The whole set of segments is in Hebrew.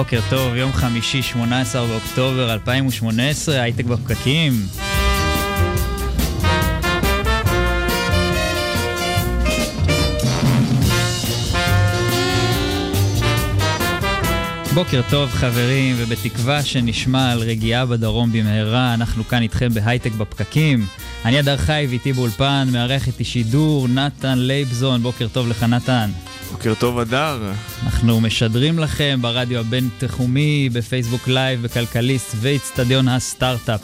בוקר טוב, יום חמישי, 18 באוקטובר 2018, הייטק בפקקים. בוקר טוב חברים, ובתקווה שנשמע על רגיעה בדרום במהרה, אנחנו כאן איתכם בהייטק בפקקים. אני הדר חי ואיתי באולפן, מארח איתי שידור, נתן לייבזון, בוקר טוב לך נתן. בוקר טוב, הדר. אנחנו משדרים לכם ברדיו הבינתחומי, בפייסבוק live, בכלכליסט ואיצטדיון הסטארט-אפ.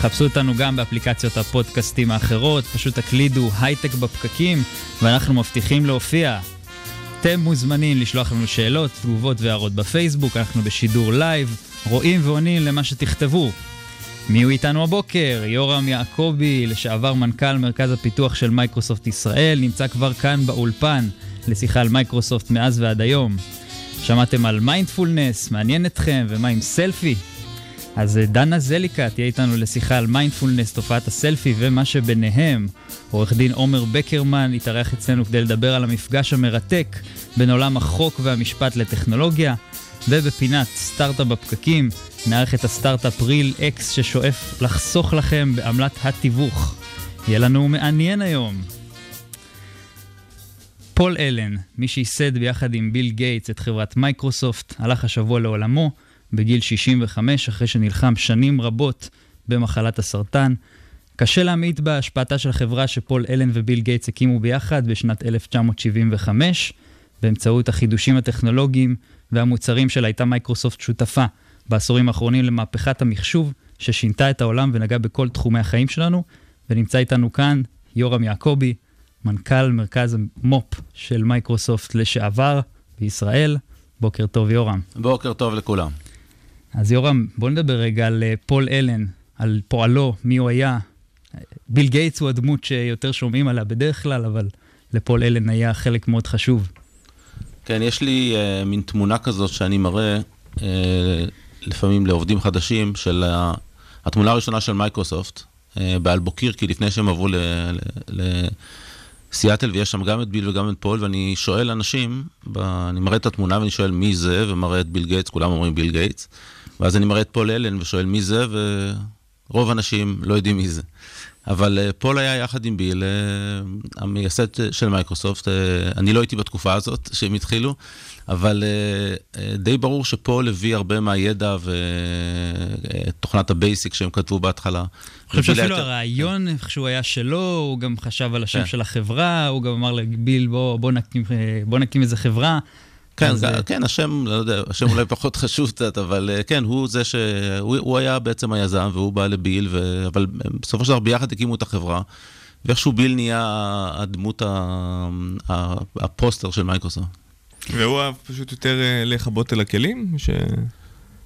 חפשו אותנו גם באפליקציות הפודקאסטים האחרות, פשוט תקלידו הייטק בפקקים, ואנחנו מבטיחים להופיע. אתם מוזמנים לשלוח לנו שאלות, תגובות והערות בפייסבוק, אנחנו בשידור live, רואים ועונים למה שתכתבו. מי הוא איתנו הבוקר? יורם יעקבי, לשעבר מנכ"ל מרכז הפיתוח של מייקרוסופט ישראל, נמצא כבר כאן באולפן לשיחה על מייקרוסופט מאז ועד היום. שמעתם על מיינדפולנס, מעניין אתכם, ומה עם סלפי? אז אה, דנה זליקה תהיה איתנו לשיחה על מיינדפולנס, תופעת הסלפי ומה שביניהם. עורך דין עומר בקרמן יתארח אצלנו כדי לדבר על המפגש המרתק בין עולם החוק והמשפט לטכנולוגיה. ובפינת סטארט-אפ בפקקים, נארח את הסטארט-אפ ריל אקס ששואף לחסוך לכם בעמלת התיווך. יהיה לנו מעניין היום. פול אלן, מי שייסד ביחד עם ביל גייטס את חברת מייקרוסופט, הלך השבוע לעולמו בגיל 65 אחרי שנלחם שנים רבות במחלת הסרטן. קשה להמעיט בהשפעתה של החברה שפול אלן וביל גייטס הקימו ביחד בשנת 1975. באמצעות החידושים הטכנולוגיים והמוצרים שלה הייתה מייקרוסופט שותפה בעשורים האחרונים למהפכת המחשוב ששינתה את העולם ונגעה בכל תחומי החיים שלנו. ונמצא איתנו כאן יורם יעקבי, מנכ"ל מרכז המו"פ של מייקרוסופט לשעבר בישראל. בוקר טוב יורם. בוקר טוב לכולם. אז יורם, בוא נדבר רגע על אה, פול אלן, על פועלו, מי הוא היה. ביל גייטס הוא הדמות שיותר שומעים עליה בדרך כלל, אבל לפול אלן היה חלק מאוד חשוב. כן, יש לי אה, מין תמונה כזאת שאני מראה אה, לפעמים לעובדים חדשים של אה, התמונה הראשונה של מייקרוסופט אה, באלבוקרקי לפני שהם עברו לסיאטל, ויש שם גם את ביל וגם את פול, ואני שואל אנשים, ב, אני מראה את התמונה ואני שואל מי זה, ומראה את ביל גייטס, כולם אומרים ביל גייטס, ואז אני מראה את פול אלן ושואל מי זה, ורוב האנשים לא יודעים מי זה. אבל אה, פול היה יחד עם ביל, אה, המייסד של מייקרוסופט, אה, אני לא הייתי בתקופה הזאת שהם התחילו, אבל די ברור שפול הביא הרבה מהידע ותוכנת הבייסיק שהם כתבו בהתחלה. אני חושב שאפילו הרעיון, איך שהוא היה שלו, הוא גם חשב על השם כן. של החברה, הוא גם אמר לביל, בוא, בוא, נקים, בוא נקים איזה חברה. כן, זה... כן, השם, לא יודע, השם אולי פחות חשוב קצת, אבל כן, הוא זה ש... הוא, הוא היה בעצם היזם, והוא בא לביל, ו... אבל בסופו של דבר ביחד הקימו את החברה, ואיכשהו ביל נהיה הדמות, ה... הפוסטר של מייקרוסופט. והוא אהב פשוט יותר להיחבא אל הכלים? ש...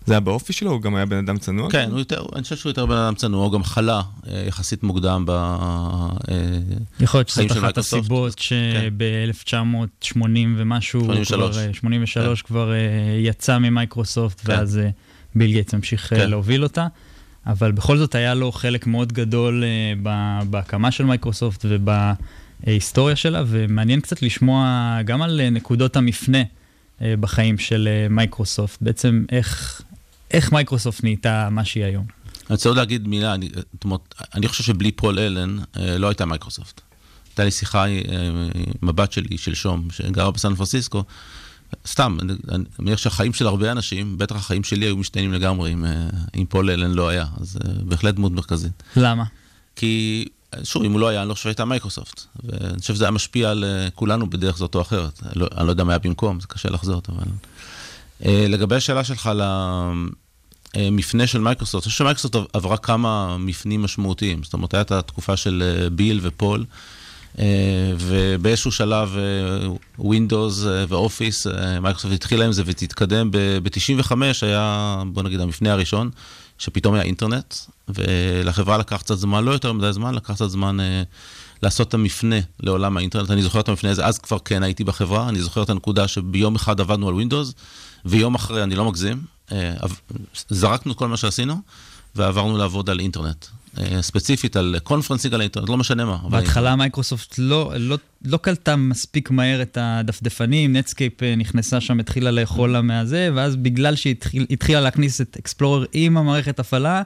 זה היה באופי שלו? הוא גם היה בן אדם צנוע? כן, הוא יותר, אני חושב שהוא יותר בן אדם צנוע, הוא גם חלה יחסית מוקדם בחיים של מייקרוסופט. יכול להיות שזאת אחת הסיבות שב-1980 ומשהו, 83, כבר, 83 כן. כבר יצא ממייקרוסופט, כן. ואז ביל גייטס המשיך כן. להוביל אותה. אבל בכל זאת היה לו חלק מאוד גדול בהקמה של מייקרוסופט ובהיסטוריה שלה, ומעניין קצת לשמוע גם על נקודות המפנה. בחיים של מייקרוסופט, בעצם איך, איך מייקרוסופט נהייתה מה שהיא היום. אני רוצה עוד להגיד מילה, אני, תמות, אני חושב שבלי פול אלן לא הייתה מייקרוסופט. הייתה לי שיחה עם הבת שלי שלשום, שגרה בסן פרנסיסקו, סתם, אני מניח שהחיים של הרבה אנשים, בטח החיים שלי היו משתנים לגמרי אם, אם פול אלן לא היה, אז בהחלט דמות מרכזית. למה? כי שוב, אם הוא לא היה, אני לא חושב שהייתה מייקרוסופט. ואני חושב שזה היה משפיע על כולנו בדרך זאת או אחרת. לא, אני לא יודע מה היה במקום, זה קשה לחזות, אבל... לגבי השאלה שלך על, אה, של מייקרוסופט. אני חושב שמייקרוסופט עברה כמה מפנים משמעותיים. זאת אומרת, הייתה התקופה של אה, ביל ופול, אה, ובאיזשהו שלב ווינדוס ואופיס, מייקרוסופט התחילה עם זה ותתקדם. ב-95 היה, בוא נגיד, המפנה הראשון, שפתאום היה אינטרנט, ולחברה לקח קצת זמן, לא יותר מדי זמן, לקח קצת זמן לעשות את המפנה לעולם האינטרנט. אני זוכר את המפנה הזה, אז כבר כן הייתי בחברה, אני זוכר את הנקודה שביום אחד עבדנו על ווינדוס, ויום אחרי, אני לא מגזים, זרקנו את כל מה שעשינו, ועברנו לעבוד על אינטרנט. אה, ספציפית על conferencing על האינטרנט, לא משנה מה. בהתחלה מייקרוסופט לא, לא, לא קלטה מספיק מהר את הדפדפנים, נטסקייפ אה, נכנסה שם, התחילה לאכול לה מהזה, ואז בגלל שהיא התחיל, התחילה להכניס את אקספלורר עם המערכת הפעלה,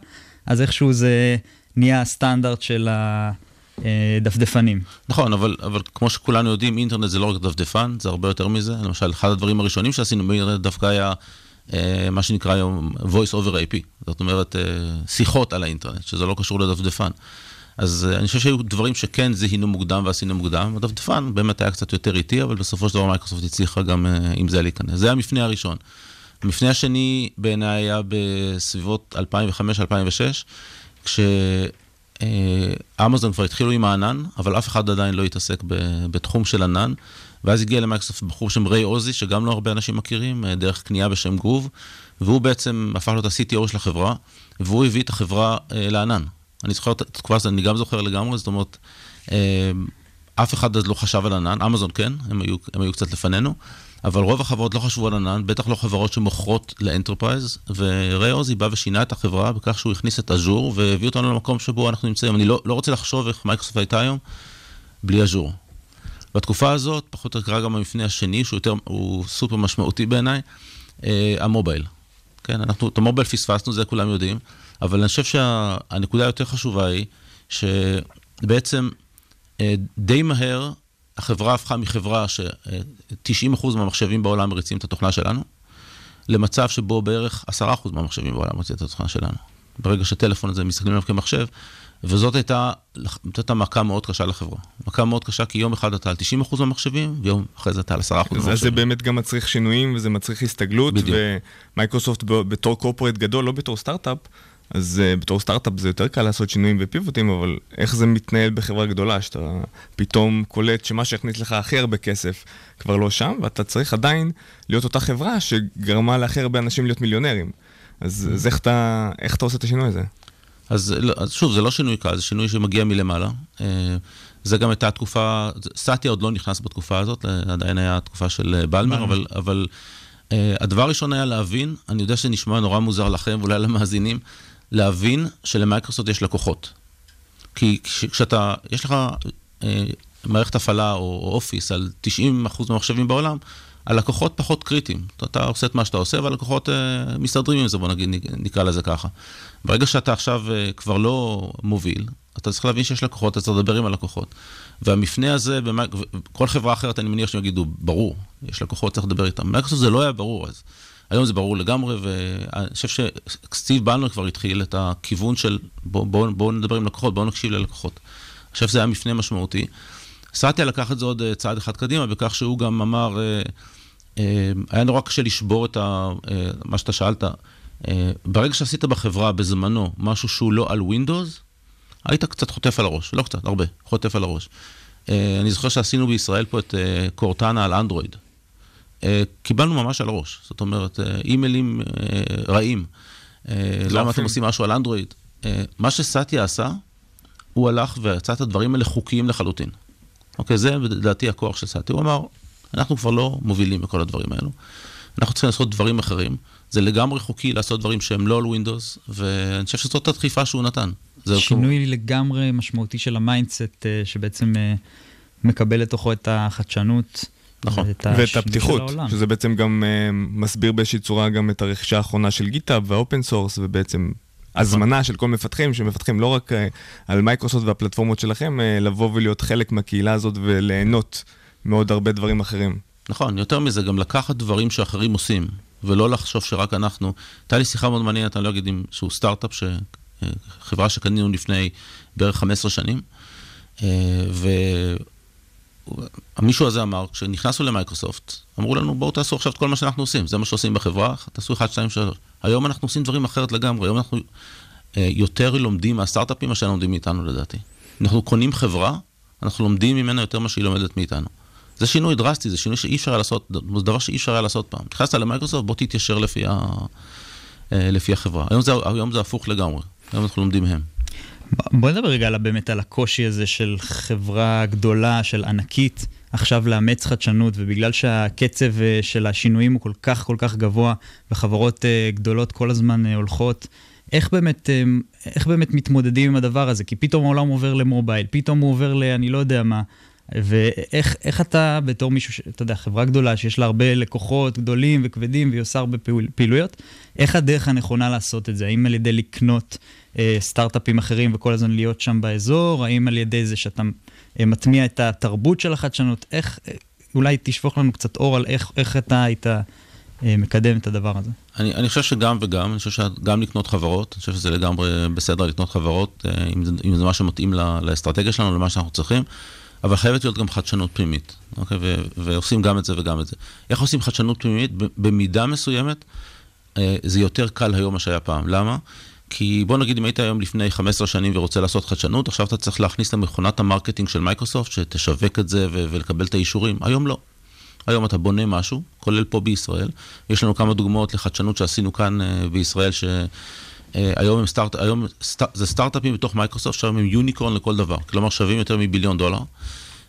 אז איכשהו זה נהיה הסטנדרט של הדפדפנים. נכון, אבל, אבל כמו שכולנו יודעים, אינטרנט זה לא רק דפדפן, זה הרבה יותר מזה. למשל, אחד הדברים הראשונים שעשינו באינטרנט דווקא היה... אה, מה שנקרא היום voice over IP, זאת אומרת אה, שיחות על האינטרנט, שזה לא קשור לדפדפן. אז אה, אני חושב שהיו דברים שכן זיהינו מוקדם ועשינו מוקדם, הדפדפן באמת היה קצת יותר איטי, אבל בסופו של דבר מייקרוסופט הצליחה גם עם זה להיכנס. זה המפנה הראשון. המפנה השני בעיניי היה בסביבות 2005-2006, כשאמזון כבר התחילו עם הענן, אבל אף אחד עדיין לא התעסק בתחום של ענן. ואז הגיע למייקרוסופט בחור בשם ריי אוזי, שגם לא הרבה אנשים מכירים, אה, דרך קנייה בשם גרוב, והוא בעצם הפך להיות ה-CTO של החברה, והוא הביא את החברה אה, לענן. אני זוכר את התקופה הזאת, אני גם זוכר לגמרי, זאת אומרת, אה, אף אחד אז לא חשב על ענן, אמזון כן, הם היו, הם היו קצת לפנינו, אבל רוב החברות לא חשבו על ענן, בטח לא חברות שמוכרות ל enterprise, וריי אוזי בא ושינה את החברה בכך שהוא הכניס את אג'ור, והביא אותנו למקום שבו אנחנו נמצאים. אני לא, לא רוצה לחשוב איך מייקרוסופט הייתה היום בלי אג'ור. בתקופה הזאת, פחות או יותר גם המפנה השני, שהוא יותר, הוא סופר משמעותי בעיניי, אה, המובייל. כן, אנחנו את המובייל פספסנו, זה כולם יודעים, אבל אני חושב שהנקודה היותר חשובה היא, שבעצם אה, די מהר החברה הפכה מחברה ש-90% מהמחשבים בעולם מריצים את התוכנה שלנו, למצב שבו בערך 10% מהמחשבים בעולם מריצים את התוכנה שלנו. ברגע שטלפון הזה מסתכלים עליו כמחשב, וזאת הייתה, הייתה מכה מאוד קשה לחברה. מכה מאוד קשה, כי יום אחד אתה על 90% מהמחשבים, ויום אחרי זה אתה על 10% מהמחשבים. אז זה באמת גם מצריך שינויים, וזה מצריך הסתגלות, בדיוק. ומייקרוסופט בתור corporate גדול, לא בתור סטארט-אפ, אז אה, בתור סטארט-אפ זה יותר קל לעשות שינויים ופיבוטים, אבל איך זה מתנהל בחברה גדולה, שאתה פתאום קולט שמה שהכניס לך הכי הרבה כסף כבר לא שם, ואתה צריך עדיין להיות אותה חברה שגרמה להכי הרבה אנשים להיות מיליונרים. אז, אז איך, אתה, איך אתה עושה את השינוי הזה? אז, לא, אז שוב, זה לא שינוי קל, זה שינוי שמגיע מלמעלה. אה, זה גם הייתה תקופה, סטיה עוד לא נכנס בתקופה הזאת, עדיין היה תקופה של בלמר, אבל, אבל uh, הדבר הראשון היה להבין, אני יודע שזה נשמע נורא מוזר לכם ואולי למאזינים, להבין שלמייקרוסופט יש לקוחות. כי כשאתה, יש לך מערכת הפעלה או אופיס על 90% מהמחשבים בעולם, הלקוחות פחות קריטיים. אתה עושה את מה שאתה עושה, והלקוחות uh, מסתדרים עם זה, בוא נגיד, נקרא לזה ככה. ברגע שאתה עכשיו uh, כבר לא מוביל, אתה צריך להבין שיש לקוחות, אתה צריך לדבר עם הלקוחות. והמפנה הזה, כל חברה אחרת, אני מניח שהם יגידו, ברור, יש לקוחות, צריך לדבר איתם. מייקרוסופט זה לא היה ברור אז. היום זה ברור לגמרי, ואני חושב שסטיב בלנר כבר התחיל את הכיוון של בואו בוא, בוא נדבר עם לקוחות, בואו נקשיב ללקוחות. אני חושב שזה היה מפנה משמעותי. סטיה לקח את זה עוד צעד אחד קדימה, בכך שהוא גם אמר, אה, היה נורא קשה לשבור את ה, אה, מה שאתה שאלת. אה, ברגע שעשית בחברה בזמנו משהו שהוא לא על Windows, היית קצת חוטף על הראש, לא קצת, הרבה, חוטף על הראש. אני זוכר שעשינו בישראל פה את קורטנה על אנדרואיד. קיבלנו ממש על הראש, זאת אומרת, אימיילים רעים. למה אתם עושים משהו על אנדרואיד? מה שסטיה עשה, הוא הלך ויצא את הדברים האלה חוקיים לחלוטין. אוקיי, זה לדעתי הכוח של סטיא. הוא אמר, אנחנו כבר לא מובילים בכל הדברים האלו. אנחנו צריכים לעשות דברים אחרים. זה לגמרי חוקי לעשות דברים שהם לא על Windows, ואני חושב שזאת הדחיפה שהוא נתן. שינוי כמו... לגמרי משמעותי של ה mindset, אה, שבעצם אה, מקבל לתוכו את החדשנות. נכון, ואת, ואת הפתיחות, שזה בעצם גם uh, מסביר באיזושהי צורה גם את הרכישה האחרונה של גיטהאב וה open source, ובעצם הזמנה של כל מפתחים, שמפתחים לא רק uh, על מייקרוסופט והפלטפורמות שלכם, uh, לבוא ולהיות חלק מהקהילה הזאת וליהנות מעוד הרבה דברים אחרים. נכון, יותר מזה, גם לקחת דברים שאחרים עושים, ולא לחשוב שרק אנחנו. הייתה לי שיחה מאוד מעניינת, אני לא אגיד אם שהוא סטארט-אפ, ש... חברה שקנינו לפני בערך 15 שנים, אה, המישהו הזה אמר, כשנכנסנו למייקרוסופט, אמרו לנו, בואו תעשו עכשיו את כל מה שאנחנו עושים, זה מה שעושים בחברה, תעשו 1, 2, 3. היום אנחנו עושים דברים אחרת לגמרי, היום אנחנו אה, יותר לומדים מהסטארט-אפים מאשר לומדים מאיתנו לדעתי. אנחנו קונים חברה, אנחנו לומדים ממנה יותר ממה שהיא לומדת מאיתנו. זה שינוי דרסטי, זה שינוי שאי אפשר היה לעשות, זה דבר שאי אפשר היה לעשות פעם. נכנסת למייקרוסופט, בוא תתיישר לפי, ה, אה, לפי החברה. היום זה, היום זה הפוך לגמרי, היום אנחנו לומדים מהם. בוא נדבר רגע באמת על הקושי הזה של חברה גדולה, של ענקית, עכשיו לאמץ חדשנות, ובגלל שהקצב אה, של השינויים הוא כל כך כל כך גבוה, וחברות אה, גדולות כל הזמן הולכות, איך באמת, איך באמת מתמודדים עם הדבר הזה? כי פתאום העולם עובר למובייל, פתאום הוא עובר ל... אני לא יודע מה. ואיך אתה, בתור מישהו, אתה יודע, חברה גדולה שיש לה הרבה לקוחות גדולים וכבדים והיא עושה הרבה פעילויות, איך הדרך הנכונה לעשות את זה? האם על ידי לקנות אה, סטארט-אפים אחרים וכל הזמן להיות שם באזור? האם על ידי זה שאתה אה, מטמיע את התרבות של החדשנות? איך, אה, אולי תשפוך לנו קצת אור על איך, איך אתה היית אה, מקדם את הדבר הזה. אני, אני חושב שגם וגם, אני חושב שגם לקנות חברות, אני חושב שזה לגמרי בסדר לקנות חברות, אה, אם זה, אם זה מה שמתאים לאסטרטגיה שלנו, למה שאנחנו צריכים. אבל חייבת להיות גם חדשנות פנימית, אוקיי? ו- ועושים גם את זה וגם את זה. איך עושים חדשנות פנימית? במידה מסוימת, אה, זה יותר קל היום מה שהיה פעם. למה? כי בוא נגיד אם היית היום לפני 15 שנים ורוצה לעשות חדשנות, עכשיו אתה צריך להכניס למכונת ה marketing של מייקרוסופט, שתשווק את זה ו- ולקבל את האישורים. היום לא. היום אתה בונה משהו, כולל פה בישראל. יש לנו כמה דוגמאות לחדשנות שעשינו כאן uh, בישראל, שהיום uh, סטארט, היום סט, זה סטארט-אפים בתוך מייקרוסופט, שהיום הם unicorn לכל דבר, כלומר שווים יותר מביליון דולר.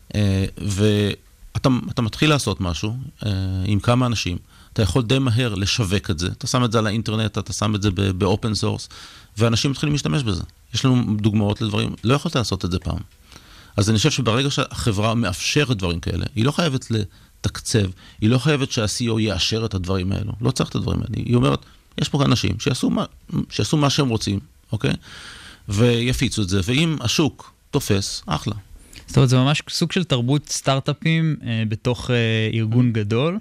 Uh, ואתה מתחיל לעשות משהו uh, עם כמה אנשים, אתה יכול די מהר לשווק את זה, אתה שם את זה על האינטרנט, אתה שם את זה ב open source, ואנשים מתחילים להשתמש בזה. יש לנו דוגמאות לדברים, לא יכולת לעשות את זה פעם. אז אני חושב שברגע שהחברה מאפשרת דברים כאלה, היא לא חייבת לתקצב, היא לא חייבת שה-CEO יאשר את הדברים האלו, לא צריך את הדברים האלה. היא אומרת, יש פה אנשים שיעשו מה, שיעשו מה שהם רוצים, אוקיי? ויפיצו את זה, ואם השוק תופס, אחלה. זאת אומרת, זה ממש סוג של תרבות סטארט-אפים אה, בתוך אה, ארגון גדול.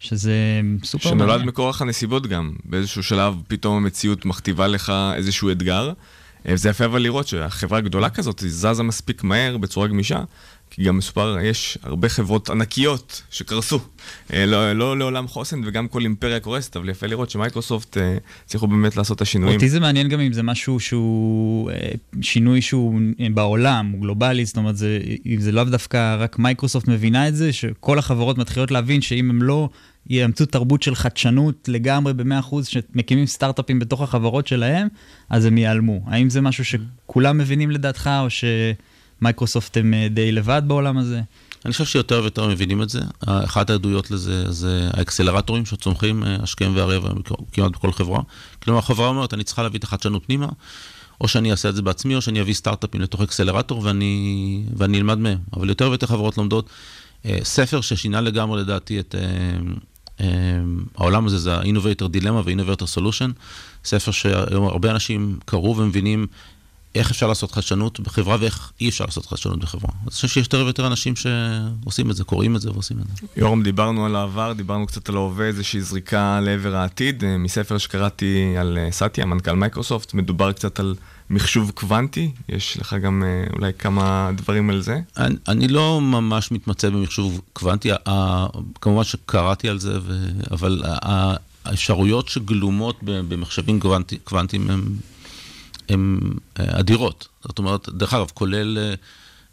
שזה סופר מעניין. שנולד מכורח הנסיבות גם. באיזשהו שלב פתאום המציאות מכתיבה לך איזשהו אתגר. אה, זה יפה אבל לראות שהחברה הגדולה כזאת זזה מספיק מהר בצורה גמישה, כי גם מסופר, יש הרבה חברות ענקיות שקרסו. אה, לא, לא לעולם חוסן וגם כל אימפריה קורסת, אבל יפה לראות שמייקרוסופט אה, הצליחו באמת לעשות את השינויים. אותי זה מעניין גם אם זה משהו שהוא שינוי שהוא בעולם, הוא גלובלי, זאת אומרת, זה, זה לאו דווקא רק מייקרוסופט מבינה את זה, שכל החברות מתחילות להבין שאם הם לא יאמצו תרבות של חדשנות לגמרי ב-100%, שמקימים סטארט-אפים בתוך החברות שלהם, אז הם ייעלמו. האם זה משהו שכולם מבינים לדעתך, או שמייקרוסופט הם אה, די לבד בעולם הזה? אני חושב שיותר ויותר מבינים את זה. אחת העדויות לזה זה האקסלרטורים שצומחים אה, השכם והערב כמעט בכל חברה. כלומר, החברה אומרת, אני צריכה להביא את החדשנות פנימה, או שאני אעשה את זה בעצמי, או שאני אביא סטארט-אפים לתוך אקסלרטור ואני, ואני אלמד מהם. אבל יותר ויותר חברות לומדות. אה, ספר ששינה לגמרי לדעתי את, העולם הזה זה ה-Innovator Dilemma ו-Innovator Solution, ספר שהיום הרבה אנשים קראו ומבינים איך אפשר לעשות חדשנות בחברה ואיך אי אפשר לעשות חדשנות בחברה. אז אני חושב שיש יותר ויותר אנשים שעושים את זה, קוראים את זה ועושים את זה. יורם, דיברנו על העבר, דיברנו קצת על ההווה, איזושהי זריקה לעבר העתיד. אה, מספר שקראתי על אה, סאטיה, מנכ"ל מייקרוסופט, מדובר קצת על מחשוב קוונטי, יש לך גם אה, אולי כמה דברים על זה? אני, אני לא ממש מתמצא במחשוב קוונטי, כמובן שקראתי על זה, ו, אבל האפשרויות שגלומות במחשבים קוונטי, קוונטיים הן אה, אדירות. זאת אומרת, דרך אגב, כולל... אה,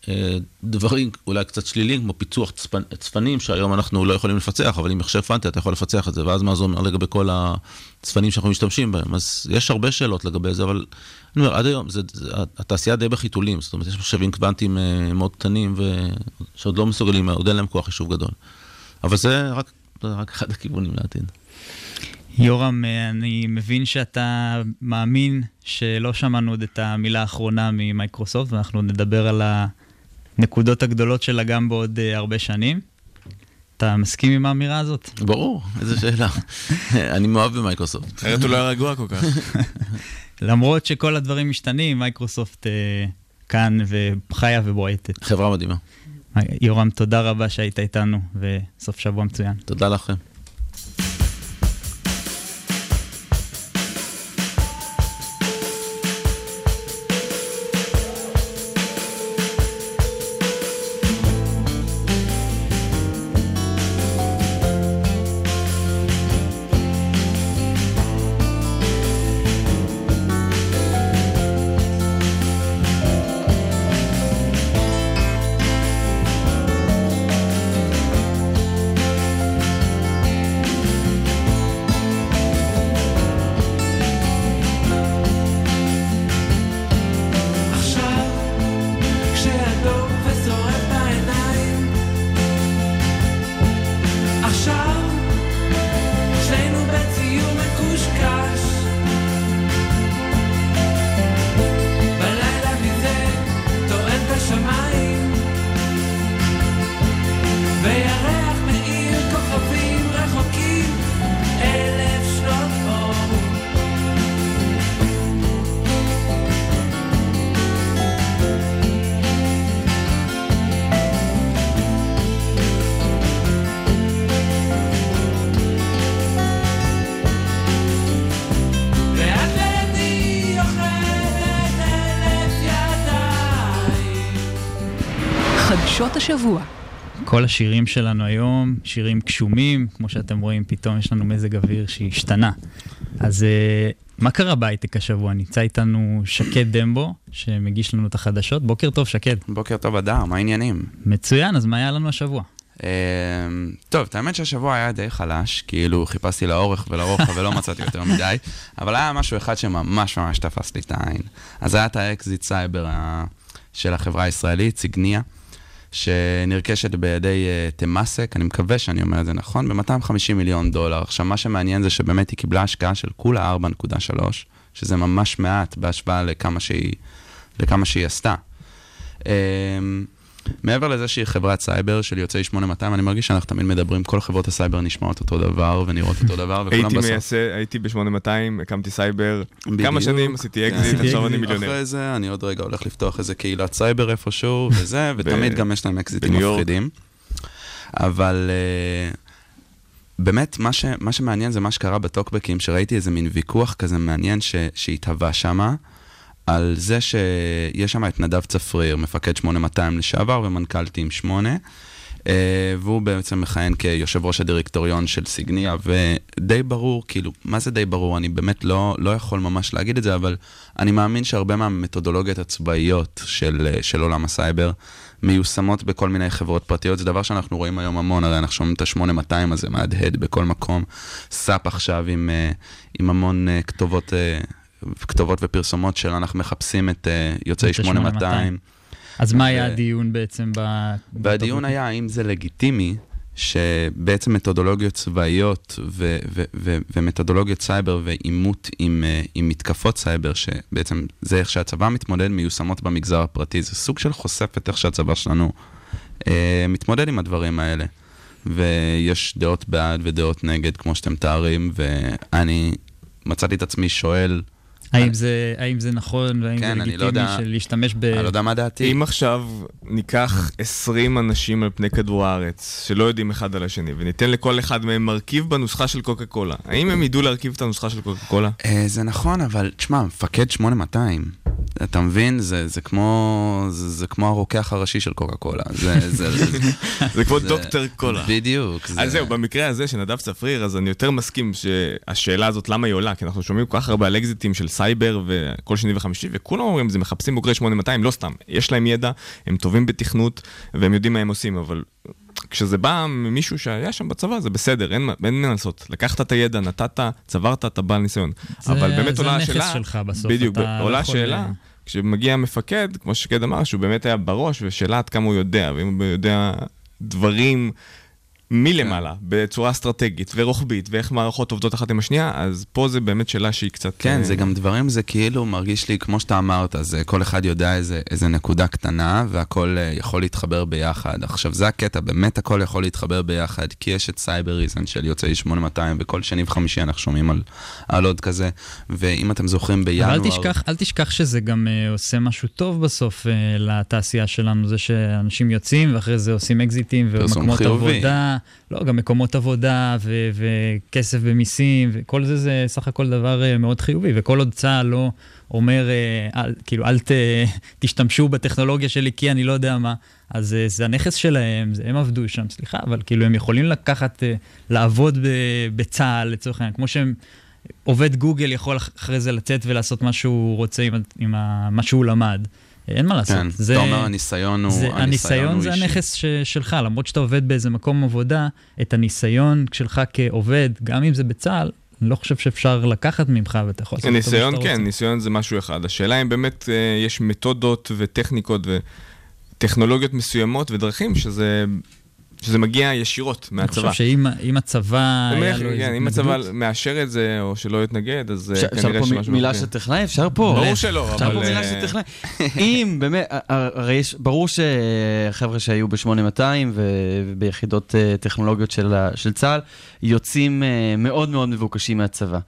אה, דברים אולי קצת שליליים, כמו פיצוח צפנ... צפנים, שהיום אנחנו לא יכולים לפצח, אבל עם מחשב פנטי אתה יכול לפצח את זה, ואז מה זה אומר לגבי כל הצפנים שאנחנו משתמשים בהם. אז יש הרבה שאלות לגבי זה, אבל אני אומר, עד היום, זה, זה, התעשייה די בחיתולים, זאת אומרת, יש מחשבים קוונטיים מאוד קטנים, שעוד לא מסוגלים, עוד אין להם כוח חישוב גדול. אבל זה רק, רק אחד הכיוונים לעתיד. יורם, אה, אני מבין שאתה מאמין שלא שמענו עוד את המילה האחרונה ממייקרוסופט, ואנחנו נדבר על. הנקודות הגדולות שלה גם בעוד uh, הרבה שנים. אתה מסכים עם האמירה הזאת? ברור, איזה שאלה. אני מאוהב במייקרוסופט. אחרת הוא לא היה רגוע כל כך. למרות שכל הדברים משתנים, מייקרוסופט uh, כאן וחיה ובועטת. חברה מדהימה. יורם, תודה רבה שהיית איתנו, וסוף שבוע מצוין. תודה לכם. השבוע. כל השירים שלנו היום, שירים גשומים, כמו שאתם רואים, פתאום יש לנו מזג אוויר שהשתנה. אז uh, מה קרה בהייטק השבוע? נמצא איתנו שקד דמבו, שמגיש לנו את החדשות. בוקר טוב, שקד. בוקר טוב, אדר, מה העניינים? מצוין, אז מה היה לנו השבוע? אמ, טוב, את האמת שהשבוע היה די חלש, כאילו חיפשתי לאורך ולרוחב ולא מצאתי יותר מדי, אבל היה משהו אחד שממש ממש תפס לי את העין. אז היה את האקזיט סייבר ה- של החברה הישראלית, סיגניה, שנרכשת בידי uh, טמאסק, אני מקווה שאני אומר את זה נכון, ב-250 מיליון דולר. עכשיו, מה שמעניין זה שבאמת היא קיבלה השקעה של כולה 4.3, שזה ממש מעט בהשוואה לכמה שהיא, לכמה שהיא עשתה. מעבר לזה שהיא חברת סייבר של יוצאי 8200, אני מרגיש שאנחנו תמיד מדברים, כל חברות הסייבר נשמעות אותו דבר ונראות אותו דבר, וכולם בסוף... מייסד, הייתי ב-8200, הקמתי סייבר, בדיוק. כמה שנים עשיתי כן. אקזיט, עכשיו אני. מיליונר. אחרי זה, אני עוד רגע הולך לפתוח איזה קהילת סייבר איפשהו, וזה, ותמיד גם יש להם אקזיטים. מפחידים. אבל אה, באמת, מה, ש, מה שמעניין זה מה שקרה בטוקבקים, שראיתי איזה מין ויכוח כזה מעניין ש, שהתהווה שמה, על זה שיש שם את נדב צפריר, מפקד 8200 לשעבר ומנכ"ל Team8. Uh, והוא בעצם מכהן כיושב ראש הדירקטוריון של סיגניה, ודי ברור, כאילו, מה זה די ברור? אני באמת לא, לא יכול ממש להגיד את זה, אבל אני מאמין שהרבה מהמתודולוגיות הצבאיות של, אה, של עולם הסייבר מיושמות בכל מיני חברות פרטיות, זה דבר שאנחנו רואים היום המון, הרי אנחנו שומעים את ה-8200 הזה מהדהד בכל מקום, סאפ עכשיו עם, אה, עם המון אה, כתובות, אה, כתובות ופרסומות של אנחנו מחפשים את אה, יוצאי יוצאי 8200. אז מה היה ו- הדיון בעצם ב... והדיון היה האם זה לגיטימי שבעצם מתודולוגיות צבאיות ו- ו- ו- ומתודולוגיות סייבר ועימות עם, אה, עם מתקפות סייבר, שבעצם זה איך שהצבא מתמודד, מיושמות במגזר הפרטי. זה סוג של חושף את איך שהצבא שלנו אה, מתמודד עם הדברים האלה. ויש דעות בעד ודעות נגד, כמו שאתם מתארים, ואני מצאתי את עצמי שואל, האם זה, האם זה נכון, והאם כן, זה אני לא לגיטימי יודע- של להשתמש ב... אני לא יודע מה דעתי. אם עכשיו ניקח 20 אנשים על פני כדור הארץ, שלא יודעים אחד על השני, וניתן לכל אחד מהם מרכיב בנוסחה של קוקה קולה, האם הם ידעו להרכיב את הנוסחה של קוקה קולה? אה, זה נכון, אבל תשמע, מפקד 8200, אתה מבין? זה, זה, כמו, זה, זה כמו הרוקח הראשי של קוקה קולה. זה, זה, זה, זה כמו זה- דוקטור קולה. בדיוק. זה- אז זהו, במקרה הזה של נדב צפריר, אז אני יותר מסכים שהשאלה הזאת, למה היא עולה? כי אנחנו שומעים כל כך הרבה על אקזיטים של סייבר וכל שני וחמישי, וכולם אומרים, זה מחפשים בוגרי 8200, לא סתם. יש להם ידע, הם טובים בתכנות, והם יודעים מה הם עושים, אבל כשזה בא ממישהו שהיה שם בצבא, זה בסדר, אין אין מה לעשות. לקחת את הידע, נתת, צברת, אתה בעל ניסיון. זה- אבל באמת זה עולה השאלה... שלך בסוף, בדיוק, אתה לא עולה יכול- השאלה, כשמגיע המפקד, כמו שקד אמר, שהוא באמת היה בראש, ושאלה עד כמה הוא יודע, ואם הוא יודע דברים מלמעלה, בצורה אסטרטגית ורוחבית, ואיך מערכות עובדות אחת עם השנייה, אז פה זה באמת שאלה שהיא קצת... כן, אה, זה גם דברים, זה כאילו מרגיש לי, כמו שאתה אמרת, זה כל אחד יודע איזה, איזה נקודה קטנה, והכל אה, יכול להתחבר ביחד. עכשיו, זה הקטע, באמת הכל יכול להתחבר ביחד, כי יש את סייבריזן של יוצאי 8200, וכל שני וחמישי אנחנו שומעים על, על עוד כזה, ואם אתם זוכרים בינואר... אבל אל תשכח, אל תשכח שזה גם uh, עושה משהו טוב בסוף uh, לתעשייה שלנו, זה שאנשים יוצאים ואחרי זה עושים אקזיטים ומקומות. עבודה, לא, גם מקומות עבודה ו- וכסף במיסים, וכל זה זה סך הכל דבר uh, מאוד חיובי, וכל עוד צה"ל לא אומר, uh, אל, כאילו, אל ת, תשתמשו בטכנולוגיה שלי כי אני לא יודע מה, אז uh, זה הנכס שלהם, זה, הם עבדו שם, סליחה, אבל כאילו הם יכולים לקחת, לעבוד בצה"ל לצורך העניין, כמו שהם... עובד גוגל יכול אח- אחרי זה לצאת ולעשות מה שהוא רוצה עם, עם ה, מה שהוא למד. אין מה לעשות. כן, אתה אומר הניסיון הוא, זה, הניסיון הניסיון הוא זה אישי. הנכס ש, שלך, למרות שאתה עובד באיזה מקום עבודה, את הניסיון שלך כעובד, גם אם זה בצה"ל, אני לא חושב שאפשר לקחת ממך ואתה יכול לעשות אותו מה ניסיון כן, רוצה. ניסיון זה משהו אחד. השאלה אם באמת אה, יש מתודות וטכניקות וטכנולוגיות מסוימות ודרכים שזה, שזה מגיע ישירות אני מהצבא. חושב שאם אם הצבא אומר, היה לו כן, אם הצבא מאשר את זה או שלא יתנגד, אז אה, אפשר- אפשר כנראה פה שמשהו... מילה. של טכנאי? אפשר פה. ברור שלא, אפשר אבל... פה מילה אה, של טכנאי. אם באמת, הרי יש, ברור שחבר'ה שהיו ב-8200 וביחידות אה, טכנולוגיות של צה"ל, יוצאים אה, מאוד מאוד מבוקשים מהצבא.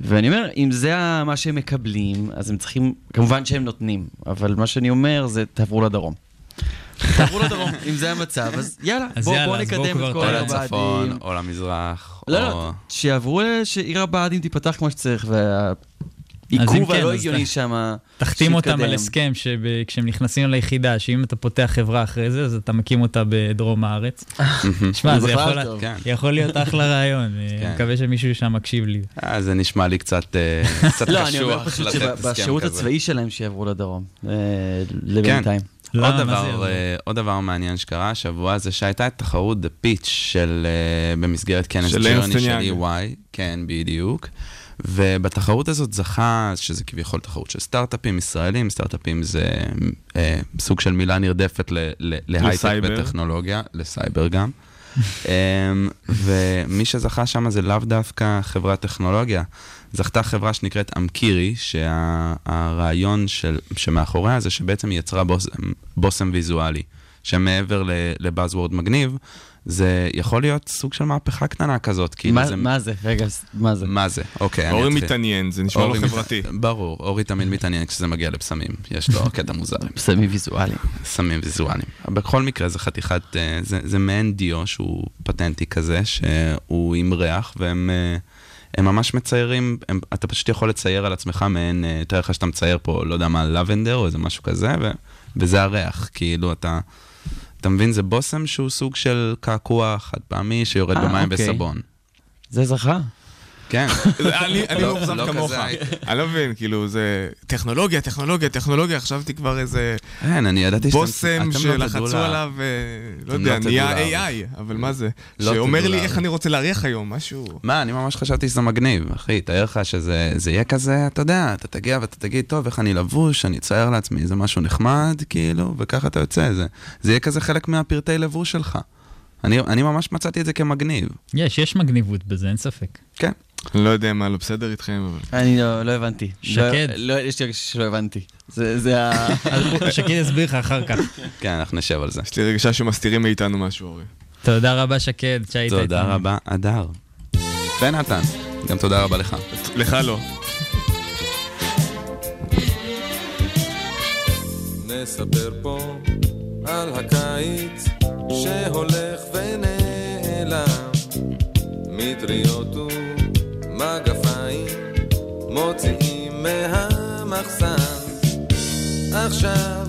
ואני אומר, אם זה מה שהם מקבלים, אז הם צריכים, כמובן שהם נותנים, אבל מה שאני אומר זה, תעברו לדרום. תעברו לדרום, אם זה המצב, אז יאללה, אז בואו יאללה, בוא אז נקדם את כל או הבעדים. לצפון, או למזרח, לא, או... לא, שיעברו, ל- שעיר הבה"דים תיפתח כמו שצריך, וה... העיכוב כן, הלא הגיוני שם. תחתים אותם. על הסכם שכשהם נכנסים ליחידה, שאם אתה פותח חברה אחרי זה, אז אתה מקים אותה בדרום הארץ. שמע, זה יכול. כן. יכול להיות אחלה רעיון. אה, כן. אני מקווה שמישהו שם מקשיב לי. אה, זה נשמע לי קצת אה, קצת לא, אני אומר קשוח פשוט לתת הסכם שבשירות כזה. הצבאי שלהם שיעברו לדרום. לבינתיים. למה? עוד דבר? אה, עוד דבר מעניין שקרה השבוע זה שהייתה את תחרות The Pitch של, אה, במסגרת כנס של ג'רני של. EY, כן, בדיוק. ובתחרות הזאת זכה, שזה כביכול תחרות של סטארט-אפים ישראלים, סטארט-אפים זה אה, סוג של מילה נרדפת ל- ל- להייטק לסייבר. וטכנולוגיה, לסייבר גם. אמ, ומי שזכה שם זה לאו דווקא חברת טכנולוגיה. זכתה חברה שנקראת אמקירי, שהרעיון של, שמאחוריה זה שבעצם היא יצרה בוס, בושם ויזואלי, שמעבר לבאזוורד מגניב, זה יכול להיות סוג של מהפכה קטנה כזאת. כאילו מה- זה, מה זה? רגע, מה זה? מה זה? אוקיי, אני אורי אתחיל. מתעניין, זה נשמע לו אורי מת- חברתי. ברור, אורי תמיד מתעניין כשזה מגיע לפסמים, יש לו קטע מוזר. סמי ויזואלי. סמים ויזואליים. בכל מקרה זה חתיכת, אה, זה, זה מעין דיו שהוא פטנטי כזה, שהוא עם ריח, והם אה, הם ממש מציירים, הם, אתה פשוט יכול לצייר על עצמך מעין, אה, תאר לך שאתה מצייר פה, לא יודע מה, לבנדר או איזה משהו כזה, ו, וזה הריח, כאילו אתה, אתה מבין, זה בושם שהוא סוג של קעקוע חד פעמי שיורד אה, במים אוקיי. וסבון. זה זכה. כן. אני אני לא- מאוכזב לא כמוך. אני לא מבין, כאילו, זה טכנולוגיה, טכנולוגיה, טכנולוגיה, חשבתי כבר איזה כן, אני ידעתי שאתם בושם לא שלחצו עליו, אה, לא יודע, לא תדעו נהיה. AI, אבל מה זה? שאומר לי. איך אני רוצה להריח היום, משהו... מה, אני ממש חשבתי שזה מגניב, אחי, תאר לך שזה זה יהיה כזה, אתה יודע, אתה תגיע ואתה תגיד, טוב, איך אני לבוש, אני אצייר לעצמי איזה משהו נחמד, כאילו, וככה אתה יוצא, זה, זה יהיה כזה חלק מהפרטי לבוש שלך. אני, אני ממש מצאתי את זה כמגניב. יש, יש מגניבות בזה, אין ספק. כן. אני לא יודע מה לא בסדר איתכם, אבל... אני לא לא הבנתי. שקד. לא- לא, יש לי הרגשה שלא הבנתי. זה זה ה... הוא- שקיד יסביר לך אחר כך. כן, אנחנו נשב על זה. יש לי רגשה שמסתירים מאיתנו משהו, אורי. תודה רבה, שקד, שהיית איתנו. תודה רבה, אדר. ונתן, גם תודה רבה לך. לך לא. נספר פה על הקיץ שהולך ונעלם מטריות ומגפיים מוציאים מהמחסן. עכשיו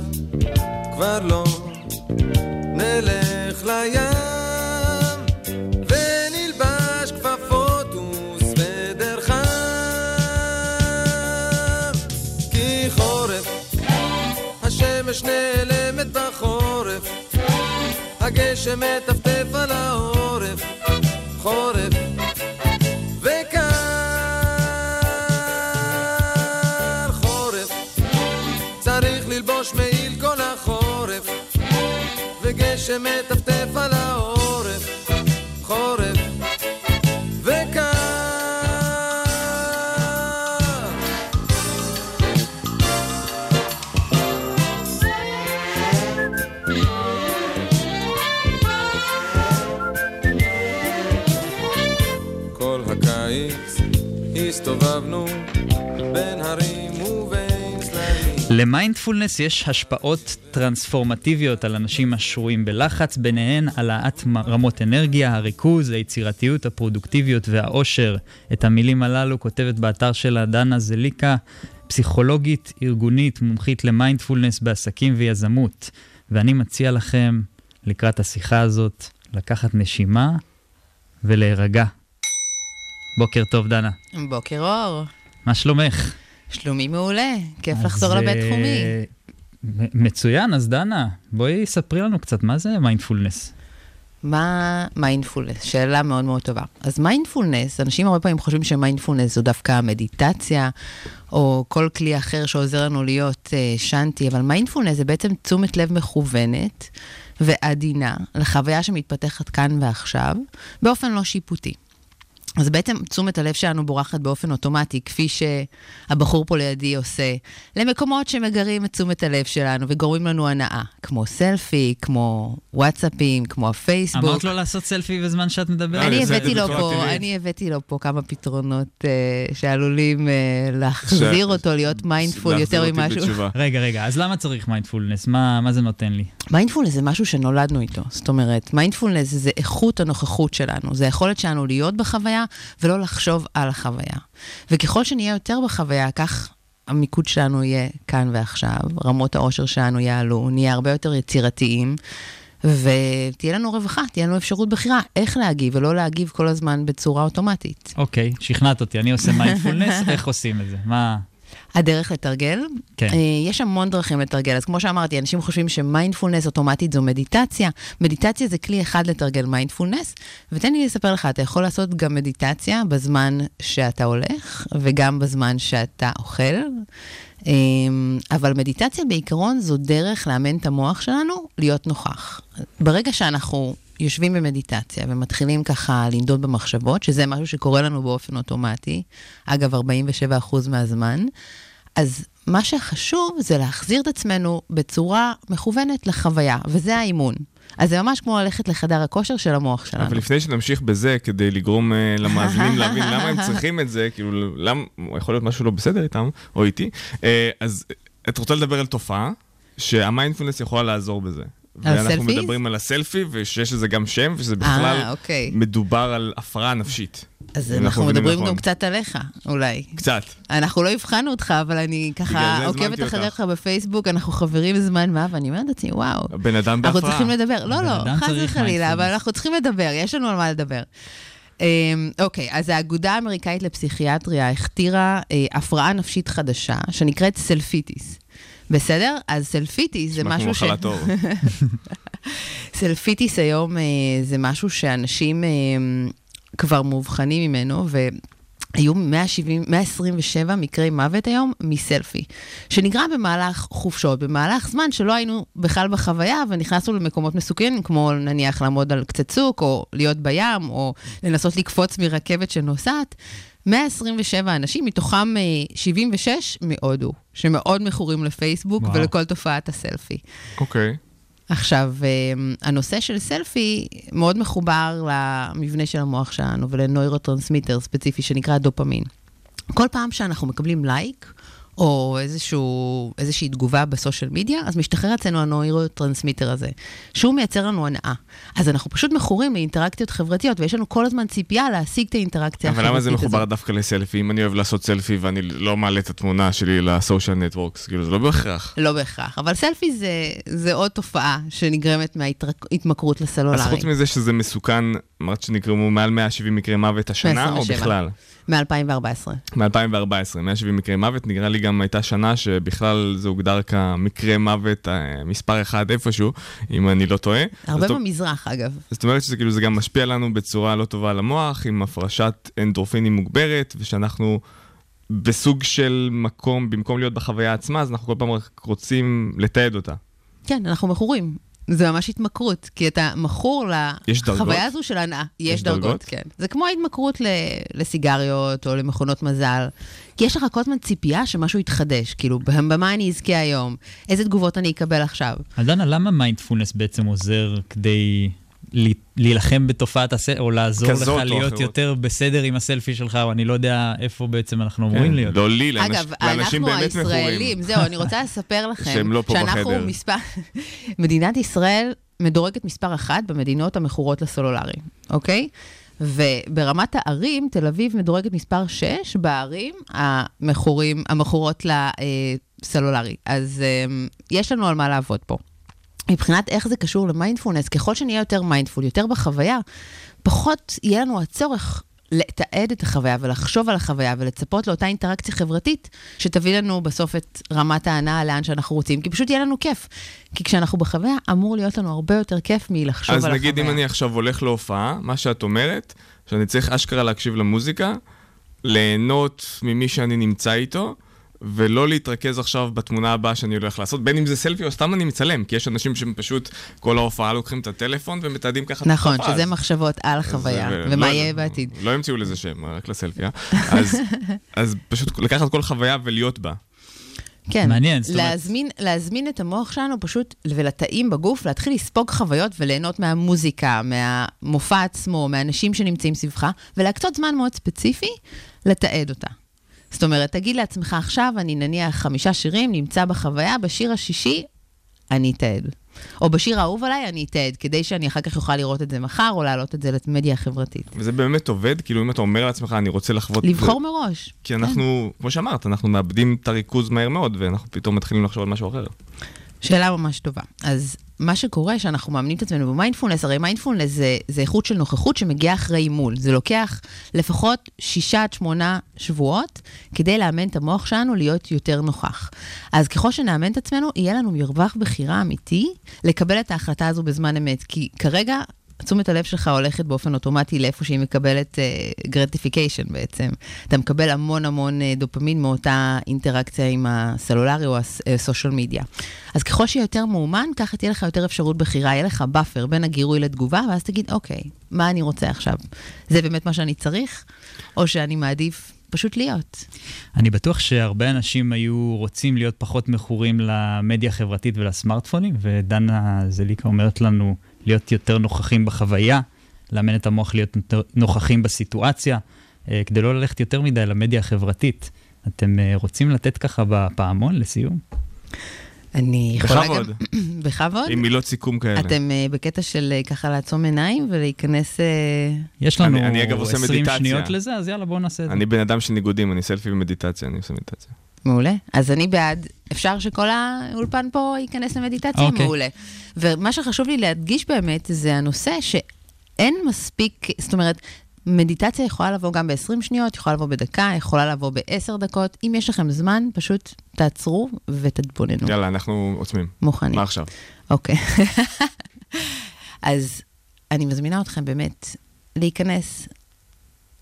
כבר לא נלך לים ונלבש כפפות וסוודר חם. כי חורף השמש נעלמת בחורף, הגשם מטפטף על העורף, חורף וגשם מטפטף על העורף, חורף וקר כל הקיץ הסתובבנו בין הרים. למיינדפולנס יש השפעות טרנספורמטיביות על אנשים השרויים בלחץ, ביניהן העלאת רמות אנרגיה, הריכוז, היצירתיות, הפרודוקטיביות והאושר. את המילים הללו כותבת באתר שלה דנה זליקה, פסיכולוגית ארגונית, מומחית למיינדפולנס בעסקים ויזמות. ואני מציע לכם, לקראת השיחה הזאת, לקחת נשימה ולהירגע. בוקר טוב, דנה. בוקר אור, מה שלומך? שלומי מעולה, כיף לחזור לבית אה, תחומי. מ- מצוין, אז דנה, בואי ספרי לנו קצת, מה זה מיינדפולנס? מה מיינדפולנס? שאלה מאוד מאוד טובה. אז מיינדפולנס, אנשים הרבה פעמים חושבים שמיינדפולנס זו דווקא מדיטציה, או כל כלי אחר שעוזר לנו להיות uh, שנטי, אבל מיינדפולנס זה בעצם תשומת לב מכוונת ועדינה לחוויה שמתפתחת כאן ועכשיו, באופן לא שיפוטי. אז בעצם תשומת הלב שלנו בורחת באופן אוטומטי, כפי שהבחור פה לידי עושה, למקומות שמגרים את תשומת הלב שלנו וגורמים לנו הנאה, כמו סלפי, כמו וואטסאפים, כמו הפייסבוק. אמרת לו לעשות סלפי בזמן שאת מדברת? אני זה- הבאתי לו פה. אני הבאתי לו פה כמה פתרונות אה, שעלולים אה, להחזיר אותו להיות mindful יותר ממשהו. רגע, רגע, אז למה צריך מיינדפולנס? מה, מה זה נותן לי? מיינדפולנס זה משהו שנולדנו איתו. זאת אומרת, מיינדפולנס זה איכות הנוכחות שלנו, זה היכולת שלנו להיות בחוויה ולא לחשוב על החוויה. וככל שנהיה יותר בחוויה, כך המיקוד שלנו יהיה כאן ועכשיו, רמות האושר שלנו יעלו, נהיה הרבה יותר יצירתיים. ותהיה לנו רווחה, תהיה לנו אפשרות בחירה איך להגיב ולא להגיב כל הזמן בצורה אוטומטית. אוקיי, שכנעת אותי, אני עושה מיינדפולנס, איך עושים את זה? מה... הדרך לתרגל? כן. אה, יש המון דרכים לתרגל. אז כמו שאמרתי, אנשים חושבים שמיינדפולנס אוטומטית זו מדיטציה. מדיטציה זה כלי אחד לתרגל מיינדפולנס, ותן לי לספר לך, אתה יכול לעשות גם מדיטציה בזמן שאתה הולך, וגם בזמן שאתה אוכל. אמ, אבל מדיטציה בעיקרון זו דרך לאמן את המוח שלנו להיות נוכח. ברגע שאנחנו יושבים במדיטציה ומתחילים ככה לנדוד במחשבות, שזה משהו שקורה לנו באופן אוטומטי, אגב, 47% מהזמן, אז מה שחשוב זה להחזיר את עצמנו בצורה מכוונת לחוויה, וזה האימון. אז זה ממש כמו ללכת לחדר הכושר של המוח שלנו. אבל לפני שנמשיך בזה, כדי לגרום uh, למאזינים להבין למה הם צריכים את זה, כאילו, למה, יכול להיות משהו לא בסדר איתם, או איתי, uh, אז את רוצה לדבר על תופעה שהמיינדפולנס יכולה לעזור בזה. על ואנחנו סלפיז? מדברים על הסלפי, ושיש לזה גם שם, וזה בכלל אה, אוקיי. מדובר על הפרעה נפשית. אז אנחנו מבינים מדברים נכון. גם קצת עליך, אולי. קצת. אנחנו לא אבחנו אותך, אבל אני ככה עוקבת אחריך אותך. בפייסבוק, אנחנו חברים זמן מה, ואני אומרת לעצמי, וואו. הבן אדם אנחנו בהפרעה. צריכים לדבר. לא, לא, חס וחלילה, אבל. אנחנו צריכים לדבר, יש לנו על מה לדבר. אמ, אוקיי, אז האגודה האמריקאית לפסיכיאטריה הכתירה אה, הפרעה נפשית חדשה, שנקראת selfitis. בסדר? אז selfitis זה משהו ש... מחלת עור. selfitis היום אה, זה משהו שאנשים אה, כבר מאובחנים ממנו, והיו 170, 127 מקרי מוות היום מסלפי, שנגרם במהלך חופשות, במהלך זמן שלא היינו בכלל בחוויה, ונכנסנו למקומות מסוכנים, כמו נניח לעמוד על קצה צוק, או להיות בים, או לנסות לקפוץ מרכבת שנוסעת. 127 אנשים, מתוכם אה, 76 מהודו, שמאוד מכורים לפייסבוק וואו. ולכל תופעת הסלפי. אוקיי. עכשיו, אמ, הנושא של סלפי מאוד מחובר למבנה של המוח שלנו ולנוירוטרנסמיטר ספציפי שנקרא דופמין. כל פעם שאנחנו מקבלים לייק, או איזשהו, איזושהי תגובה ב social media, אז משתחרר אצלנו הנוירוטרנסמיטר הזה, שהוא מייצר לנו הנאה. אז אנחנו פשוט מכורים לאינטראקציות חברתיות, ויש לנו כל הזמן ציפייה להשיג את האינטראקציה אבל החברתית למה הזאת. זה מחובר דווקא לסלפי? אם אני אוהב לעשות סלפי ואני לא מעלה את התמונה שלי ל social networks, כאילו זה לא בהכרח. לא בהכרח, אבל סלפי זה, זה עוד תופעה שנגרמת מההתמכרות לסלולרי. אז חוץ מזה שזה מסוכן, אמרת שנגרמו מעל 170 מקרי מוות השנה, או 127. בכלל? מ-2014. מ-2014, 170 מקרי מוות, נראה לי גם הייתה שנה שבכלל זה הוגדר כמקרה מוות אה, מספר אחד איפשהו, אם אני לא טועה. הרבה במזרח, אגב. זאת אומרת שזה כאילו, זה גם משפיע לנו בצורה לא טובה על המוח, עם הפרשת אנדורפינים מוגברת, ושאנחנו בסוג של מקום, במקום להיות בחוויה עצמה, אז אנחנו כל פעם רק רוצים לתעד אותה. כן, אנחנו מכורים. זה ממש התמכרות, כי אתה מכור יש דרגות? לחוויה הזו של הנאה. יש, יש דרגות, דרגות? כן. זה כמו ההתמכרות ל- לסיגריות או למכונות מזל. כי יש לך כל הזמן ציפייה שמשהו יתחדש, כאילו, במה אני אזכה היום? איזה תגובות אני אקבל עכשיו? אז דנה, למה מיינדפולנס בעצם עוזר כדי להילחם בתופעת הסלפי, או לעזור לך או להיות אחרות. יותר בסדר עם הסלפי שלך, או אני לא יודע איפה בעצם אנחנו אמורים להיות. לא לי, לאנש- אגב, לאנשים אנחנו באמת מכורים. הישראלים, זהו, אני רוצה לספר לכם, שהם לא פה שאנחנו בחדר. מספר, מדינת ישראל מדורגת מספר אחת במדינות המכורות לסלולרי, אוקיי? וברמת הערים, תל אביב מדורגת מספר 6 בערים המכורים, המכורות לסלולרי. אז אמ, יש לנו על מה לעבוד פה. מבחינת איך זה קשור למיינדפולנס, ככל שנהיה יותר mindful, יותר בחוויה, פחות יהיה לנו הצורך לתעד את החוויה ולחשוב על החוויה ולצפות לאותה אינטראקציה חברתית שתביא לנו בסוף את רמת ההנאה לאן שאנחנו רוצים, כי פשוט יהיה לנו כיף. כי כשאנחנו בחוויה, אמור להיות לנו הרבה יותר כיף מלחשוב אז על נגיד החוויה. אם אני עכשיו הולך להופעה, מה שאת אומרת, שאני צריך אשכרה להקשיב למוזיקה, ליהנות ממי שאני נמצא איתו, ולא להתרכז עכשיו בתמונה הבאה שאני הולך לעשות, בין אם זה סלפי או סתם אני מצלם, כי יש אנשים שהם פשוט כל ההופעה לוקחים את הטלפון ומתעדים ככה את נכון, ההופעה. שזה אז- מחשבות על החוויה, אז, אה, ומה לא- יהיה בעתיד. לא המציאו לזה שם, רק לסלפי, אה? אז, אז פשוט לקחת כל חוויה ולהיות בה. כן, מעניין, זאת אומרת- להזמין, להזמין את המוח שלנו פשוט, ולתאים בגוף, להתחיל לספוג חוויות וליהנות מהמוזיקה, מהמופע עצמו, מהאנשים שנמצאים סביבך, ולהקצות זמן מאוד ספציפי לתעד אותה. זאת אומרת, תגיד לעצמך עכשיו, אני נניח חמישה שירים, נמצא בחוויה, בשיר השישי, אני אתעד. או בשיר האהוב עליי אני אתעד, כדי שאני אחר כך אוכל לראות את זה מחר, או להעלות את זה למדיה החברתית. וזה באמת עובד? כאילו אם אתה אומר לעצמך, אני רוצה לחוות... לבחור זה... מראש. כי אנחנו, כן. כמו שאמרת, אנחנו מאבדים את הריכוז מהר מאוד, ואנחנו פתאום מתחילים לחשוב על משהו אחר. שאלה ממש טובה. אז מה שקורה, שאנחנו מאמנים את עצמנו במיינדפולנס, הרי מיינדפולנס זה, זה איכות של נוכחות שמגיעה אחרי אימול. זה לוקח לפחות שישה עד שמונה שבועות כדי לאמן את המוח שלנו להיות יותר נוכח. אז ככל שנאמן את עצמנו, יהיה לנו מרווח בחירה אמיתי לקבל את ההחלטה הזו בזמן אמת. כי כרגע תשומת הלב שלך הולכת באופן אוטומטי לאיפה שהיא מקבלת gratification אה, בעצם. אתה מקבל המון המון אה, דופמין מאותה אינטראקציה עם הסלולרי או ה social media. אז ככל שיהיה יותר מאומן, ככה תהיה לך יותר אפשרות בחירה, יהיה לך buffer בין הגירוי לתגובה, ואז תגיד, אוקיי, מה אני רוצה עכשיו? זה באמת מה שאני צריך? או שאני מעדיף פשוט להיות. אני בטוח שהרבה אנשים היו רוצים להיות פחות מכורים למדיה החברתית ולסמארטפונים, ודנה זליקה אומרת לנו להיות יותר נוכחים בחוויה, לאמן את המוח להיות נוכחים בסיטואציה, אה, כדי לא ללכת יותר מדי למדיה החברתית. אתם אה, רוצים לתת ככה בפעמון לסיום? אני יכולה גם... בכבוד. בכבוד? עם מילות סיכום כאלה. אתם uh, בקטע של uh, ככה לעצום עיניים ולהיכנס... Uh... יש לנו אני, אני אגב עושה 20 מדיטציה. שניות לזה, אז יאללה, בואו נעשה את זה. אני בן אדם של ניגודים, אני סלפי ומדיטציה, אני עושה מדיטציה. מעולה. אז אני בעד, אפשר שכל האולפן פה ייכנס למדיטציה? Okay. אוקיי. מעולה. ומה שחשוב לי להדגיש באמת, זה הנושא שאין מספיק, זאת אומרת, מדיטציה יכולה לבוא גם ב-20 שניות, יכולה לבוא בדקה, יכולה לבוא ב-10 דקות. אם יש לכם זמן, פשוט תעצרו ותתבוננו. יאללה, אנחנו עוצמים. מוכנים. מה עכשיו? אוקיי. אז אני מזמינה אתכם באמת להיכנס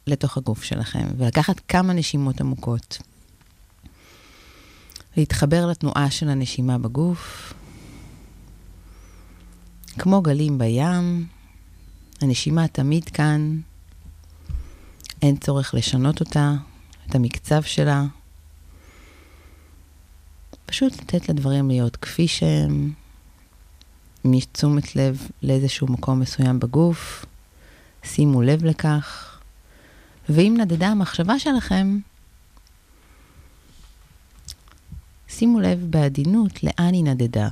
לתוך הגוף שלכם ולקחת כמה נשימות עמוקות. להתחבר לתנועה של הנשימה בגוף. כמו גלים בים, הנשימה תמיד כאן, אין צורך לשנות אותה, את המקצב שלה. פשוט לתת לדברים להיות כפי שהם, עם תשומת לב לאיזשהו מקום מסוים בגוף, שימו לב לכך, ואם נדדה המחשבה שלכם, שימו לב בעדינות לאן היא נדדה.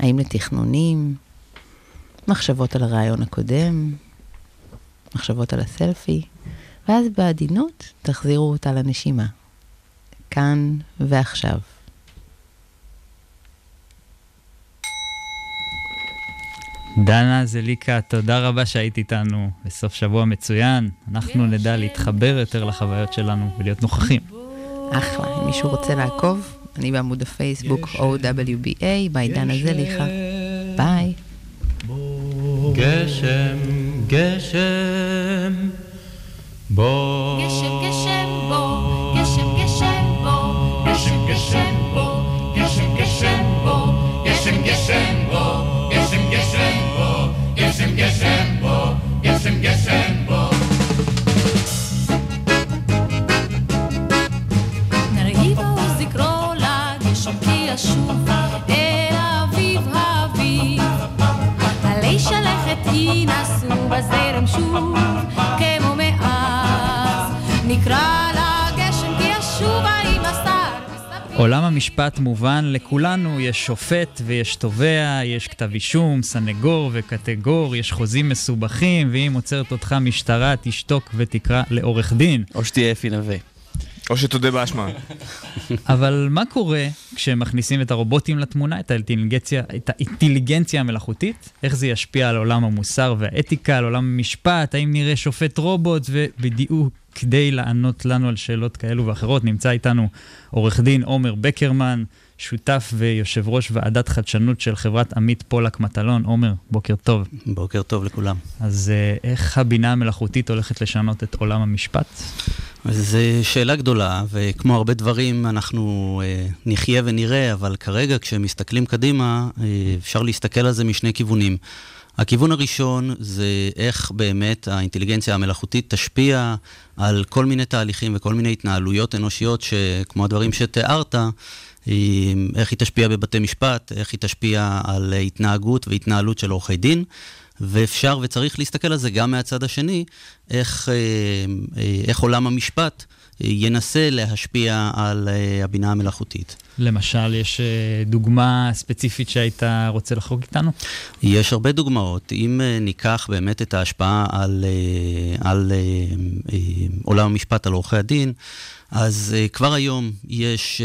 האם לתכנונים, מחשבות על הרעיון הקודם, מחשבות על הסלפי, ואז בעדינות תחזירו אותה לנשימה. כאן ועכשיו. דנה זליקה, תודה רבה שהיית איתנו בסוף שבוע מצוין. אנחנו נדע להתחבר יותר לחוויות שלנו ולהיות נוכחים. אחלה, אם מישהו רוצה לעקוב, אני בעמוד הפייסבוק OWBA, ביי דנה זליכה. ביי. גשם, גשם, בוא. גשם, גשם, בוא. גשם, גשם, בוא. גשם, גשם, בוא. גשם, גשם, בוא. גשם, גשם, בוא. גשם, גשם, בוא. גשם, גשם, בזרם שוב, כמו מאז. נקרא לגשם כי ישובה עם השר. עולם המשפט מובן לכולנו, יש שופט ויש תובע, יש כתב אישום, סנגור וקטגור, יש חוזים מסובכים, ואם עוצרת אותך משטרה, תשתוק ותקרא לעורך דין. או שתהיה אפי נווה. או שתודה באשמה. אבל מה קורה כשמכניסים את הרובוטים לתמונה, את האינטליגנציה, את האינטליגנציה המלאכותית? איך זה ישפיע על עולם המוסר והאתיקה, על עולם המשפט? האם נראה שופט רובוט? ובדיוק כדי לענות לנו על שאלות כאלו ואחרות, נמצא איתנו עורך דין עומר בקרמן, שותף ויושב ראש ועדת חדשנות של חברת עמית פולק מטלון. עומר, בוקר טוב. בוקר טוב לכולם. אז אה, איך הבינה המלאכותית הולכת לשנות את עולם המשפט? זו שאלה גדולה, וכמו הרבה דברים אנחנו אה, נחיה ונראה, אבל כרגע כשמסתכלים קדימה, אה, אפשר להסתכל על זה משני כיוונים. הכיוון הראשון זה איך באמת האינטליגנציה המלאכותית תשפיע על כל מיני תהליכים וכל מיני התנהלויות אנושיות, שכמו הדברים שתיארת, איך היא תשפיע בבתי משפט, איך היא תשפיע על התנהגות והתנהלות של עורכי דין. ואפשר וצריך להסתכל על זה גם מהצד השני, איך, אה, אה, איך עולם המשפט ינסה להשפיע על אה, הבינה המלאכותית. למשל, יש דוגמה ספציפית שהיית רוצה לחלוק איתנו? יש הרבה דוגמאות. אם ניקח באמת את ההשפעה על, על אה, עולם המשפט, על עורכי הדין, אז כבר היום יש...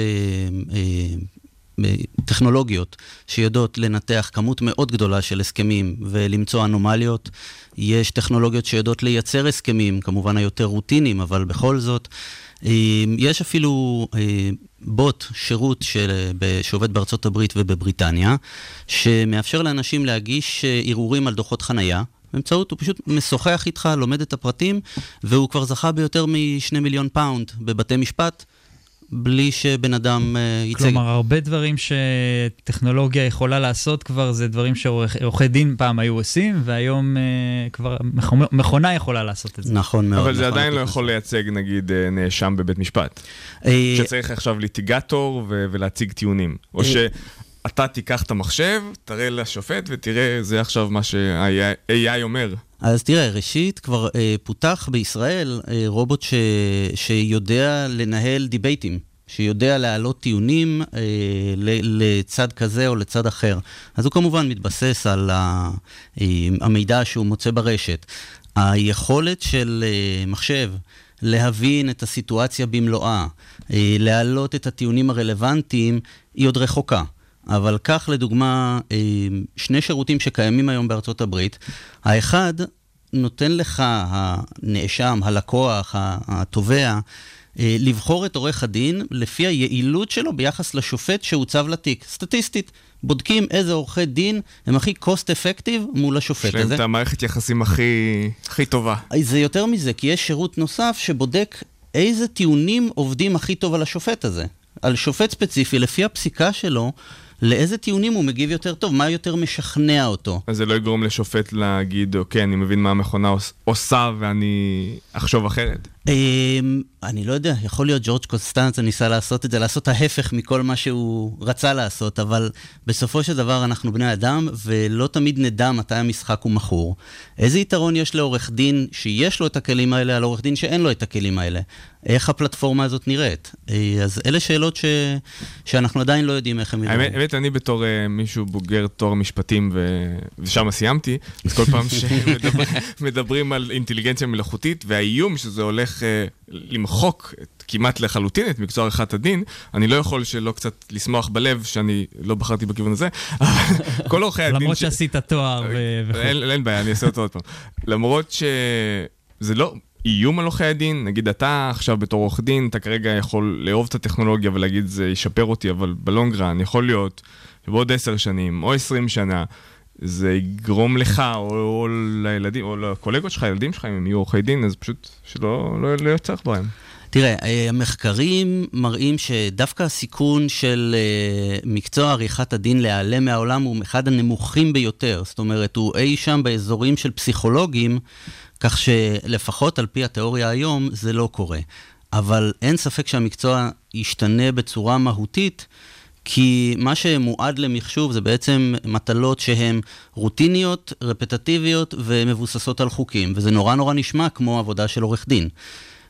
טכנולוגיות שיודעות לנתח כמות מאוד גדולה של הסכמים ולמצוא אנומליות. יש טכנולוגיות שיודעות לייצר הסכמים, כמובן היותר רוטיניים, אבל בכל זאת. אה, יש אפילו אה, בוט, שירות של, שעובד בארצות הברית ובבריטניה, שמאפשר לאנשים להגיש אה, ערעורים על דוחות חנייה. באמצעות, הוא פשוט משוחח איתך, לומד את הפרטים, והוא כבר זכה ביותר משני מיליון פאונד בבתי משפט. בלי שבן אדם אה, ייצג. כלומר, הרבה דברים שטכנולוגיה יכולה לעשות כבר, זה דברים שעורכי דין פעם היו עושים, והיום אה, כבר מכונה יכולה לעשות את זה. נכון מאוד. אבל זה נכון עדיין לא יכול לייצג, נגיד, אה, נאשם בבית משפט. שצריך עכשיו litigator ו- ולהציג טיעונים. או שאתה תיקח את המחשב, תראה לשופט ותראה, זה עכשיו מה שה-AI אומר. אז תראה, ראשית, כבר אה, פותח בישראל אה, רובוט ש, שיודע לנהל דיבייטים, שיודע להעלות טיעונים אה, ל, לצד כזה או לצד אחר. אז הוא כמובן מתבסס על ה, אה, המידע שהוא מוצא ברשת. היכולת של אה, מחשב להבין את הסיטואציה במלואה, אה, להעלות את הטיעונים הרלוונטיים, היא עוד רחוקה. אבל קח לדוגמה אה, שני שירותים שקיימים היום בארצות הברית. האחד נותן לך, הנאשם, הלקוח, התובע, אה, לבחור את עורך הדין לפי היעילות שלו ביחס לשופט שהוצב לתיק, סטטיסטית. בודקים איזה עורכי דין הם הכי cost effective מול השופט הזה. יש להם את המערכת יחסים הכי, הכי טובה. זה יותר מזה, כי יש שירות נוסף שבודק איזה טיעונים עובדים הכי טוב על השופט הזה. על שופט ספציפי, לפי הפסיקה שלו, לאיזה טיעונים הוא מגיב יותר טוב, מה יותר משכנע אותו. אז זה לא יגרום לשופט להגיד, אוקיי, אני מבין מה המכונה עושה ואני אחשוב אחרת. אמ, אני לא יודע, יכול להיות ג'ורג' קוסטנצה ניסה לעשות את זה, לעשות ההפך מכל מה שהוא רצה לעשות, אבל בסופו של דבר אנחנו בני אדם, ולא תמיד נדע מתי המשחק הוא מכור. איזה יתרון יש לעורך דין שיש לו את הכלים האלה, על עורך דין שאין לו את הכלים האלה? איך הפלטפורמה הזאת נראית? אה, אז אלה שאלות ש... שאנחנו עדיין לא יודעים איך הם נראים. האמת, אני בתור uh, מישהו בוגר תואר משפטים, ו... ושם סיימתי, אז כל פעם שמדברים על אינטליגנציה מלאכותית, והאיום שזה הולך... uh, למחוק את, כמעט לחלוטין את מקצוע עריכת הדין, אני לא יכול שלא קצת לשמוח בלב שאני לא בחרתי בכיוון הזה. כל עורכי הדין... למרות שעשית תואר וכו'. אין בעיה, אני אעשה אותו עוד פעם. למרות שזה לא... איום על עורכי הדין, נגיד אתה עכשיו בתור עורך דין, אתה כרגע יכול לאהוב את הטכנולוגיה ולהגיד זה ישפר אותי, אבל בלונגרן יכול להיות שבעוד עשר שנים או עשרים שנה זה יגרום לך, או, או לילדים, או לקולגות שלך, ילדים שלך, אם הם יהיו עורכי דין, אז פשוט שלא לא, לא צורך בהם. תראה, אה, המחקרים מראים שדווקא הסיכון של אה, מקצוע עריכת הדין להיעלם מהעולם הוא אחד הנמוכים ביותר. זאת אומרת, הוא אי שם באזורים של פסיכולוגים, כך שלפחות על פי התיאוריה היום זה לא קורה. אבל אין ספק שהמקצוע ישתנה בצורה מהותית. כי מה שמועד למחשוב זה בעצם מטלות שהן רוטיניות, רפטטיביות ומבוססות על חוקים, וזה נורא נורא נשמע כמו עבודה של עורך דין.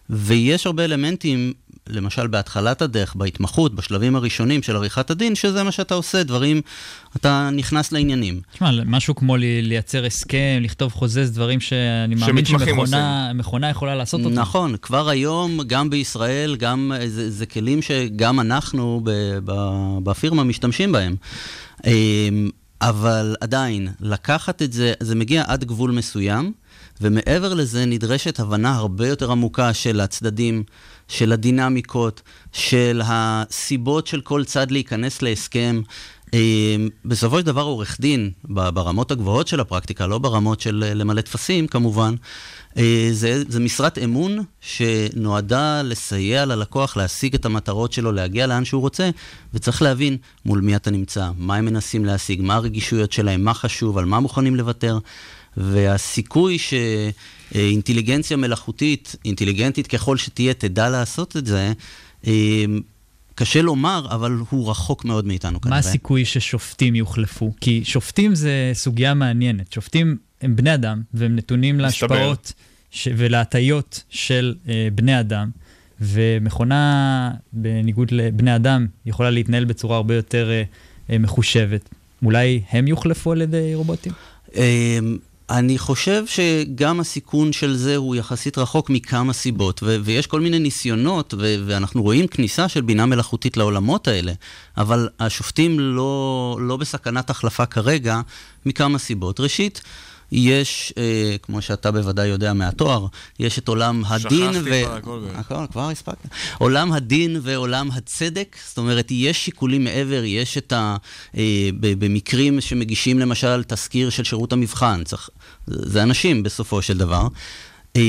ויש הרבה אלמנטים, למשל בהתחלת הדרך, בהתמחות, בשלבים הראשונים של עריכת הדין, שזה מה שאתה עושה, דברים, אתה נכנס לעניינים. תשמע, משהו כמו לייצר הסכם, לכתוב חוזה, זה דברים שאני מאמין שמכונה יכולה לעשות אותם. נכון, כבר היום, גם בישראל, גם, זה, זה כלים שגם אנחנו ב, ב, בפירמה משתמשים בהם. אמ, אבל עדיין, לקחת את זה, זה מגיע עד גבול מסוים. ומעבר לזה נדרשת הבנה הרבה יותר עמוקה של הצדדים, של הדינמיקות, של הסיבות של כל צד להיכנס להסכם. אה, בסופו של דבר עורך דין, ברמות הגבוהות של הפרקטיקה, לא ברמות של אה, למלא טפסים כמובן, אה, זה, זה משרת אמון שנועדה לסייע ללקוח להשיג את המטרות שלו, להגיע לאן שהוא רוצה, וצריך להבין מול מי אתה נמצא, מה הם מנסים להשיג, מה הרגישויות שלהם, מה חשוב, על מה מוכנים לוותר. והסיכוי שאינטליגנציה מלאכותית, אינטליגנטית ככל שתהיה, תדע לעשות את זה, אה, קשה לומר, אבל הוא רחוק מאוד מאיתנו כנראה. מה הסיכוי ששופטים יוחלפו? כי שופטים זה סוגיה מעניינת. שופטים הם בני אדם, והם נתונים להשפעות ש... ולהטיות של uh, בני אדם. ומכונה, בניגוד לבני אדם, יכולה להתנהל בצורה הרבה יותר אה, מחושבת. אולי הם יוחלפו על ידי רובוטים? אני חושב שגם הסיכון של זה הוא יחסית רחוק מכמה סיבות, ו- ויש כל מיני ניסיונות, ו- ואנחנו רואים כניסה של בינה מלאכותית לעולמות האלה, אבל השופטים לא, לא בסכנת החלפה כרגע, מכמה סיבות. ראשית, יש, אה, כמו שאתה בוודאי יודע מהתואר, יש את עולם הדין שכחתי ו... כבר הכל. הכל, כבר הספקת. עולם הדין ועולם הצדק, זאת אומרת, יש שיקולים מעבר, יש את ה... אה, במקרים שמגישים למשל תזכיר של שירות המבחן, צריך... זה אנשים בסופו של דבר. אה,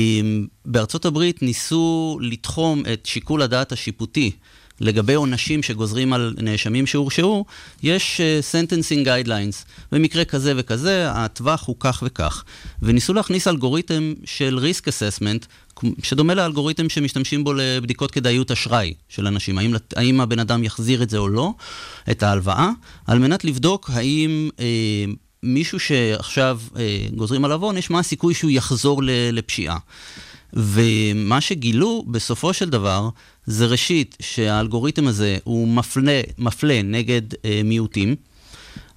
בארצות הברית ניסו לתחום את שיקול הדעת השיפוטי. לגבי עונשים שגוזרים על נאשמים שהורשעו, יש uh, sentencing guidelines. במקרה כזה וכזה, הטווח הוא כך וכך. וניסו להכניס אלגוריתם של risk assessment, שדומה לאלגוריתם שמשתמשים בו לבדיקות כדאיות אשראי של אנשים, האם, האם הבן אדם יחזיר את זה או לא, את ההלוואה, על מנת לבדוק האם... אה, מישהו שעכשיו אה, גוזרים עליו עונש, מה הסיכוי שהוא יחזור לפשיעה. ומה שגילו בסופו של דבר, זה ראשית שהאלגוריתם הזה הוא מפלה, מפלה נגד אה, מיעוטים,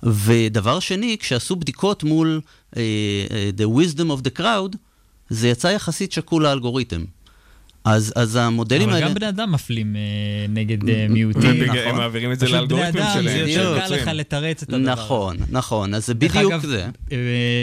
ודבר שני, כשעשו בדיקות מול אה, אה, The wisdom of the crowd, זה יצא יחסית שקול לאלגוריתם. אז, אז המודלים אבל האלה... גם בני אדם מפלים אה, נגד אה, מיעוטים. ובגלל- נכון. הם מעבירים את זה לאלגוריתמים שלהם, זה יותר קל. לך לתרץ את הדבר. נכון, נכון, אז זה בדיוק אגב, זה. אה,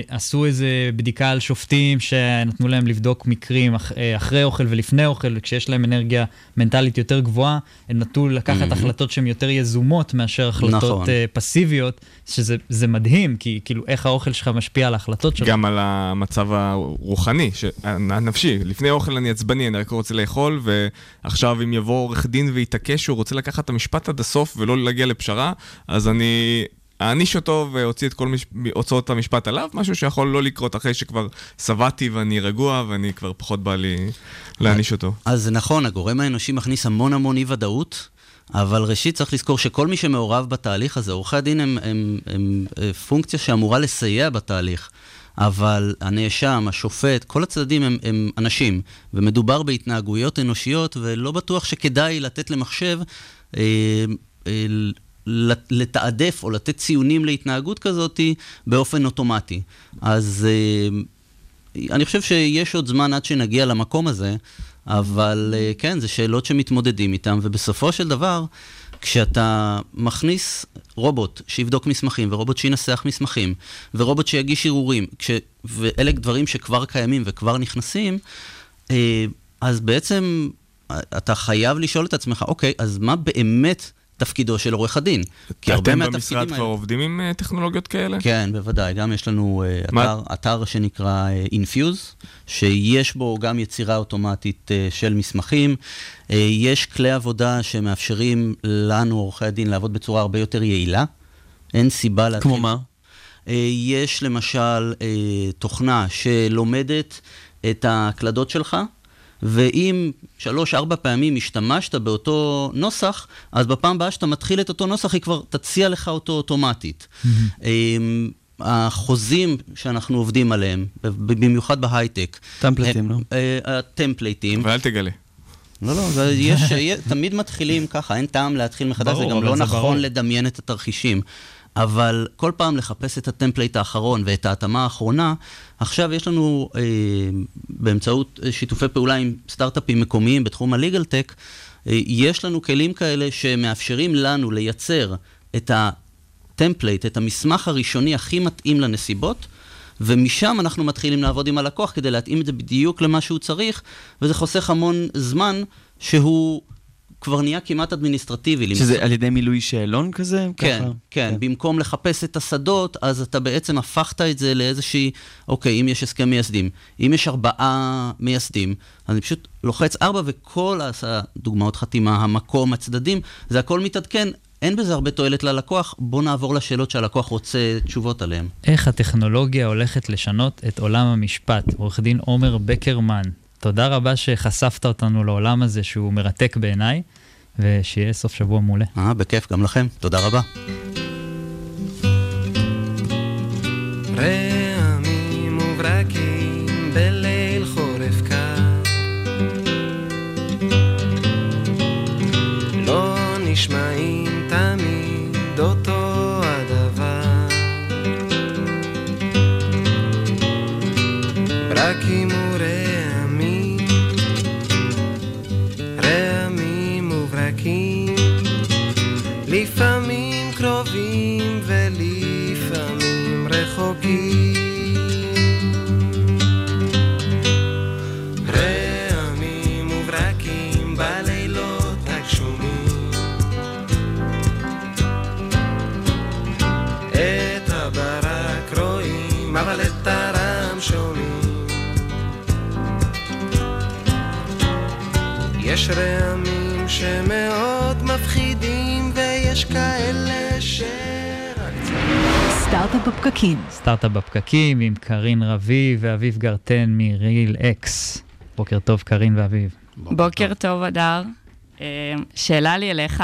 עשו איזה בדיקה על שופטים שנתנו להם לבדוק מקרים אח- אה, אחרי אוכל ולפני אוכל, וכשיש להם אנרגיה מנטלית יותר גבוהה, הם נטו לקחת Mhm. החלטות שהן יותר יזומות מאשר החלטות נכון. אה, פסיביות, שזה זה מדהים, כי כאילו איך האוכל שלך משפיע על ההחלטות שלך. גם על המצב הרוחני, ש- הנפשי. לפני אוכל אני עצבני, אני רק רוצה לאכול, ועכשיו אם יבוא עורך דין ויתעקש שהוא רוצה לקחת את המשפט עד הסוף ולא להגיע לפשרה, אז אני אעניש אותו ואוציא את כל מש... הוצאות המשפט עליו, משהו שיכול לא לקרות אחרי שכבר שבעתי ואני רגוע ואני כבר פחות בא לי להעניש אותו. אז נכון, הגורם האנושי מכניס המון המון אי-ודאות, אבל ראשית צריך לזכור שכל מי שמעורב בתהליך הזה, עורכי הדין הם, הם, הם, הם פונקציה שאמורה לסייע בתהליך. אבל הנאשם, השופט, כל הצדדים הם, הם אנשים, ומדובר בהתנהגויות אנושיות, ולא בטוח שכדאי לתת למחשב אה, אה, לתעדף או לתת ציונים להתנהגות כזאת באופן אוטומטי. אז אה, אני חושב שיש עוד זמן עד שנגיע למקום הזה, אבל אה, כן, זה שאלות שמתמודדים איתן, ובסופו של דבר, כשאתה מכניס רובוט שיבדוק מסמכים, ורובוט שינסח מסמכים, ורובוט שיגיש ערעורים, כש... ואלה דברים שכבר קיימים וכבר נכנסים, אה, אז בעצם אה, אתה חייב לשאול את עצמך, אוקיי, אז מה באמת תפקידו של עורך הדין? כי הרבה אתם מהתפקידים במשרד כבר עובדים עם אה, טכנולוגיות כאלה? כן, בוודאי. גם יש לנו מה- אתר, אתר שנקרא uh, Infuse, שיש בו גם יצירה אוטומטית של מסמכים. יש כלי עבודה שמאפשרים לנו, עורכי הדין, לעבוד בצורה הרבה יותר יעילה. אין סיבה להתחיל... כמו מה? יש למשל תוכנה שלומדת את ההקלדות שלך, ואם שלוש-ארבע פעמים השתמשת באותו נוסח, אז בפעם הבאה שאתה מתחיל את אותו נוסח, היא כבר תציע לך אותו אוטומטית. אמ, החוזים שאנחנו עובדים עליהם, במיוחד בהייטק. טמפלטים, הם- אה, הטמפלטים. אבל אל תגלה. לא, לא, יש, יש- תמיד מתחילים ככה, אין טעם להתחיל מחדש, ברור, זה גם לא זה נכון ברור. לדמיין את התרחישים. אבל כל פעם לחפש את ה template האחרון ואת ההתאמה האחרונה, עכשיו יש לנו, אה, באמצעות אה, שיתופי פעולה עם סטארט-אפים מקומיים בתחום ה legal tech, אה, יש לנו כלים כאלה שמאפשרים לנו לייצר את ה template, את המסמך הראשוני הכי מתאים לנסיבות, ומשם אנחנו מתחילים לעבוד עם הלקוח כדי להתאים את זה בדיוק למה שהוא צריך, וזה חוסך המון זמן שהוא כבר נהיה כמעט אדמיניסטרטיבי. שזה למצוא- על ידי מילוי שאלון כזה? כן, ככה? כן, במקום לחפש את השדות, אז אתה בעצם הפכת את זה לאיזושהי, אוקיי, אם יש הסכם מייסדים, אם יש ארבעה מייסדים, אז אני פשוט לוחץ ארבע וכל הדוגמאות חתימה, המקום, הצדדים, זה הכל מתעדכן, אין בזה הרבה תועלת ללקוח, בוא נעבור לשאלות שהלקוח רוצה תשובות עליהן. איך הטכנולוגיה הולכת לשנות את עולם המשפט? עורך דין עומר בקרמן, תודה רבה שחשפת אותנו לעולם הזה שהוא מרתק בעיניי, ושיהיה סוף שבוע מעולה. אה, בכיף, גם לכם. תודה רבה. רעמים יש רעמים שמאוד מפחידים, ויש כאלה שרק סטארט-אפ בפקקים. סטארט-אפ בפקקים עם קארין רביב ואביב גרטן מריל אקס. בוקר טוב, קארין ואביב. בוקר טוב, אדר. אה, שאלה לי אליך.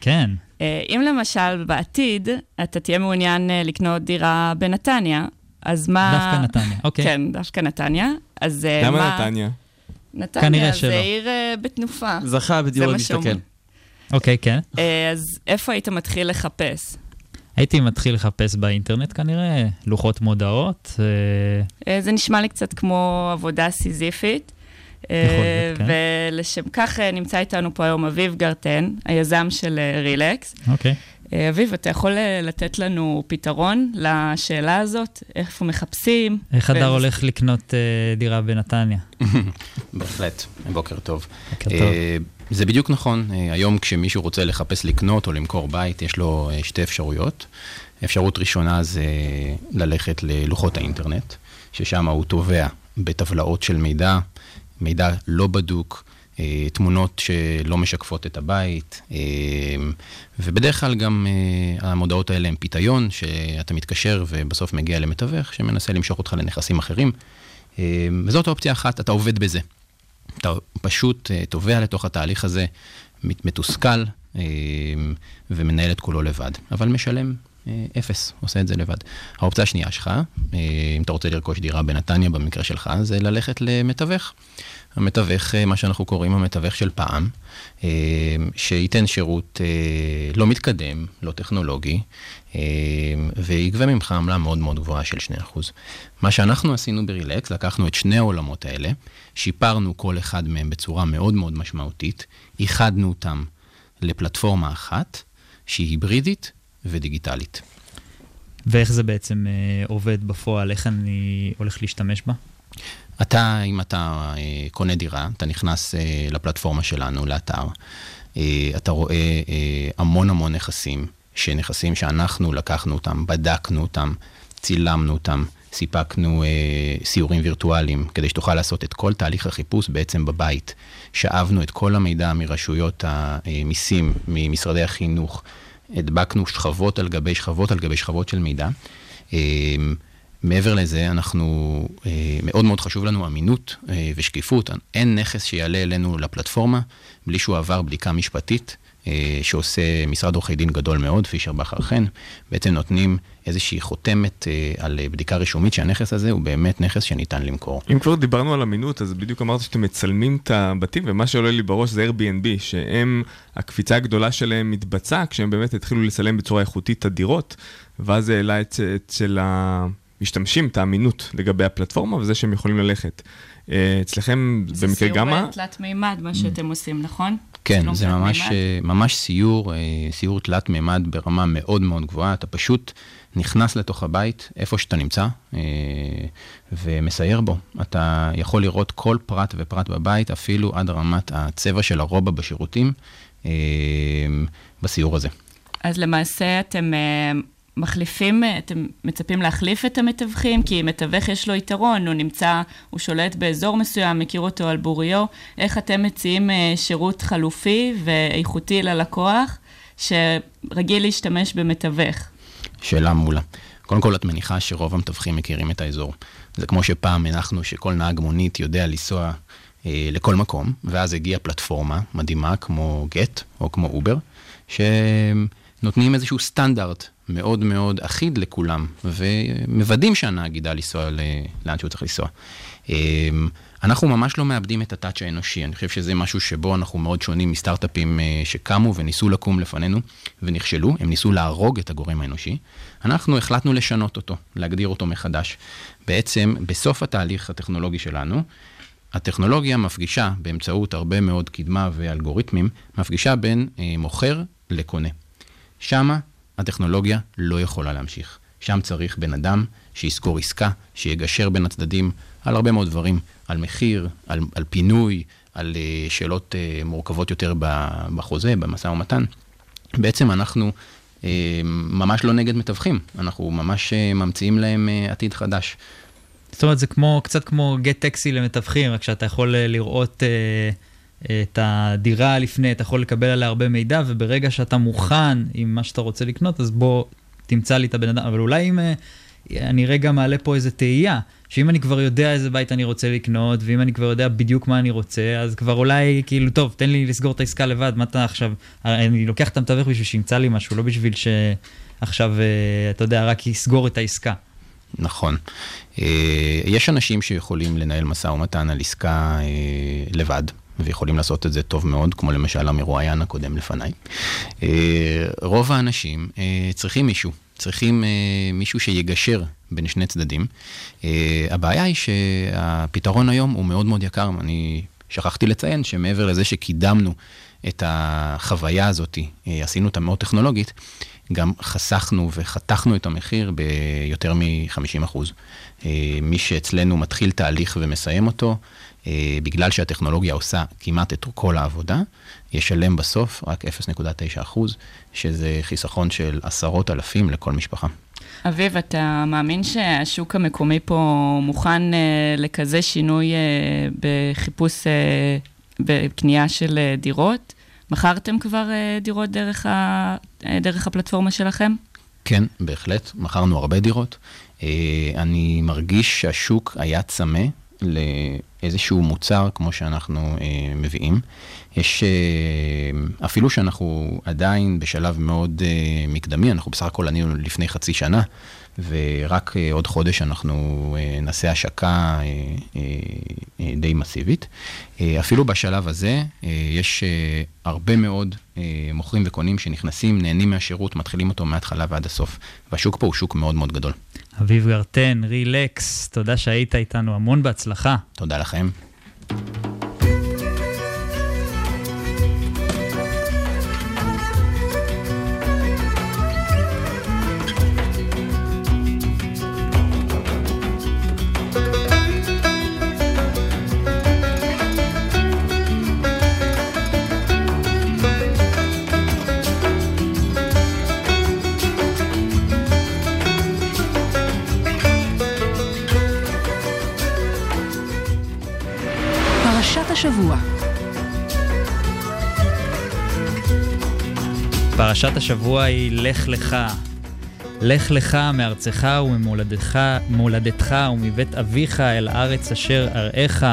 כן. אה, אם למשל בעתיד אתה תהיה מעוניין אה, לקנות דירה בנתניה, אז מה... דווקא נתניה, אוקיי. כן, דווקא נתניה. אז למה מה... נתניה? נתניה כנראה שלא. זה עיר אה, בתנופה. זכה בדיור זה למשתכן. שאומרים. אוקיי, כן. אה, אז איפה היית מתחיל לחפש? הייתי מתחיל לחפש באינטרנט כנראה, לוחות מודעות. אה, אה, זה נשמע לי קצת כמו עבודה סיזיפית. יכול להיות, כן. ולשם כך נמצא איתנו פה היום אביב גרטן, היזם של רילקס. אוקיי. אה, אביב, אתה יכול אה, לתת לנו פתרון לשאלה הזאת? איפה מחפשים? איך הדר ואיזה- הולך לקנות אה, דירה בנתניה? בהחלט, בוקר טוב. בוקר טוב. אה, זה בדיוק נכון, אה, היום כשמישהו רוצה לחפש לקנות או למכור בית, יש לו אה, שתי אפשרויות. אפשרות ראשונה זה ללכת ללוחות האינטרנט, ששם הוא תובע בטבלאות של מידע, מידע לא בדוק, אה, תמונות שלא משקפות את הבית, אה, ובדרך כלל גם אה, המודעות האלה הן פיתיון, שאתה מתקשר ובסוף מגיע למתווך שמנסה למשוך אותך לנכסים אחרים. אה, וזאת אופציה אחת, אתה עובד בזה. אתה פשוט אה, טובע לתוך התהליך הזה, מת- מתוסכל אה, ומנהל את כולו לבד, אבל משלם אה, אפס, עושה את זה לבד. האופציה השנייה שלך, אה, אם אתה רוצה לרכוש דירה בנתניה במקרה שלך, זה ללכת למתווך. המתווך, אה, מה שאנחנו קוראים המתווך של פעם, אה, שייתן שירות אה, לא מתקדם, לא טכנולוגי, ויגבה ממך עמלה מאוד מאוד גבוהה של 2%. מה שאנחנו עשינו ברילקס, לקחנו את שני העולמות האלה, שיפרנו כל אחד מהם בצורה מאוד מאוד משמעותית, איחדנו אותם לפלטפורמה אחת, שהיא היברידית ודיגיטלית. ואיך זה בעצם עובד בפועל? איך אני הולך להשתמש בה? אתה, אם אתה אה, קונה דירה, אתה נכנס אה, לפלטפורמה שלנו, לאתר, אה, אתה רואה אה, המון המון נכסים, שנכסים שאנחנו לקחנו אותם, בדקנו אותם, צילמנו אותם, סיפקנו סיורים וירטואליים, כדי שתוכל לעשות את כל תהליך החיפוש בעצם בבית. שאבנו את כל המידע מרשויות המיסים, ממשרדי החינוך, הדבקנו שכבות על גבי שכבות על גבי שכבות של מידע. מעבר לזה, אנחנו, אה, מאוד מאוד חשוב לנו אמינות אה, ושקיפות. אין נכס שיעלה אלינו לפלטפורמה בלי שהוא עבר בדיקה משפטית אה, שעושה משרד עורכי דין גדול מאוד, פישר בכר חן. בעצם נותנים איזושהי חותמת על בדיקה רישומית שהנכס הזה הוא באמת נכס שניתן למכור. אם כבר דיברנו על אמינות, אז בדיוק אמרת שאתם מצלמים את הבתים, ומה שעולה לי בראש זה Airbnb, שהם, הקפיצה הגדולה שלהם מתבצעה כשהם באמת התחילו לצלם בצורה איכותית את הדירות, ואז זה את- אצל המשתמשים את האמינות לגבי הפלטפורמה וזה שהם יכולים ללכת. אה, אצלכם במקרה גמא, זה סיור תלת מימד, מה שאתם עושים, נכון? כן, זה ממש? אה, ממש סיור, אה, סיור תלת מימד ברמה מאוד מאוד גבוהה. אתה פשוט נכנס לתוך הבית, איפה שאתה נמצא, אה, ומסייר בו. אתה יכול לראות כל פרט ופרט בבית, אפילו עד רמת הצבע של הרובע בשירותים, אה, בסיור הזה. אז למעשה אתם אה, מחליפים, אה, אתם מצפים להחליף את המתווכים, כי מתווך יש לו יתרון, הוא נמצא, הוא שולט באזור מסוים, מכיר אותו על בוריו. איך אתם מציעים אה, שירות חלופי ואיכותי ללקוח, שרגיל להשתמש במתווך? שאלה מעולה. קודם כל, את מניחה שרוב המתווכים מכירים את האזור. זה כמו שפעם הנחנו שכל נהג מונית יודע לנסוע אה, לכל מקום, ואז הגיעה פלטפורמה מדהימה כמו גט או כמו אובר, שנותנים איזשהו סטנדרט מאוד מאוד אחיד לכולם, ומוודאים שהנהג ידע לנסוע לאן שהוא צריך לנסוע. אה, אנחנו ממש לא מאבדים את ה touch האנושי, אני חושב שזה משהו שבו אנחנו מאוד שונים מסטארט-אפים אה, שקמו וניסו לקום לפנינו ונכשלו, הם ניסו להרוג את הגורם האנושי. אנחנו החלטנו לשנות אותו, להגדיר אותו מחדש. בעצם, בסוף התהליך הטכנולוגי שלנו, הטכנולוגיה מפגישה באמצעות הרבה מאוד קדמה ואלגוריתמים, מפגישה בין אה, מוכר לקונה. שמה הטכנולוגיה לא יכולה להמשיך. שם צריך בן אדם שיזכור עסקה, שיגשר בין הצדדים על הרבה מאוד דברים, על מחיר, על, על פינוי, על uh, שאלות uh, מורכבות יותר בחוזה, במשא ומתן. בעצם אנחנו uh, ממש לא נגד מתווכים, אנחנו ממש uh, ממציאים להם uh, עתיד חדש. זאת אומרת, זה כמו, קצת כמו גט טקסי למתווכים, רק שאתה יכול לראות uh, את הדירה לפני, אתה יכול לקבל עליה הרבה מידע, וברגע שאתה מוכן עם מה שאתה רוצה לקנות, אז בוא תמצא לי את הבן אדם. אבל אולי אם... Uh, אני רגע מעלה פה איזה תהייה, שאם אני כבר יודע איזה בית אני רוצה לקנות, ואם אני כבר יודע בדיוק מה אני רוצה, אז כבר אולי, כאילו, טוב, תן לי לסגור את העסקה לבד, מה אתה עכשיו, אני לוקח את המתווך בשביל שימצא לי משהו, לא בשביל שעכשיו, אה, אתה יודע, רק יסגור את העסקה. נכון. אה, יש אנשים שיכולים לנהל משא ומתן על עסקה אה, לבד. ויכולים לעשות את זה טוב מאוד, כמו למשל המרואיין הקודם לפניי. רוב האנשים צריכים מישהו צריכים אה, מישהו שיגשר בין שני צדדים. אה, הבעיה היא שהפתרון היום הוא מאוד מאוד יקר. אני שכחתי לציין שמעבר לזה שקידמנו את החוויה הזאת, אה, עשינו אותה מאוד טכנולוגית, גם חסכנו וחתכנו את המחיר ביותר מ-50%. אה, מי שאצלנו מתחיל תהליך ומסיים אותו, אה, בגלל שהטכנולוגיה עושה כמעט את כל העבודה, ישלם בסוף רק 0.9 שזה חיסכון של עשרות אלפים לכל משפחה. אביב, אתה מאמין שהשוק המקומי פה מוכן uh, לכזה שינוי uh, בחיפוש, uh, בקנייה של uh, דירות? מכרתם כבר uh, דירות דרך, ה, uh, דרך הפלטפורמה שלכם? כן, בהחלט, מכרנו הרבה דירות. Uh, אני מרגיש שהשוק היה צמא לאיזשהו מוצר כמו שאנחנו אה, מביאים. יש, אה, אפילו שאנחנו עדיין בשלב מאוד אה, מקדמי, אנחנו בסך הכל ענינו לפני חצי שנה, ורק אה, עוד חודש אנחנו אה, נעשה השקה אה, די מסיבית. אפילו בשלב הזה יש הרבה מאוד מוכרים וקונים שנכנסים, נהנים מהשירות, מתחילים אותו מההתחלה ועד הסוף. והשוק פה הוא שוק מאוד מאוד גדול. אביב גרטן, רילקס, תודה שהיית איתנו, המון בהצלחה. תודה לכם. פרשת השבוע היא לך לך. לך לך מארצך וממולדתך ומבית אביך אל הארץ אשר אראך.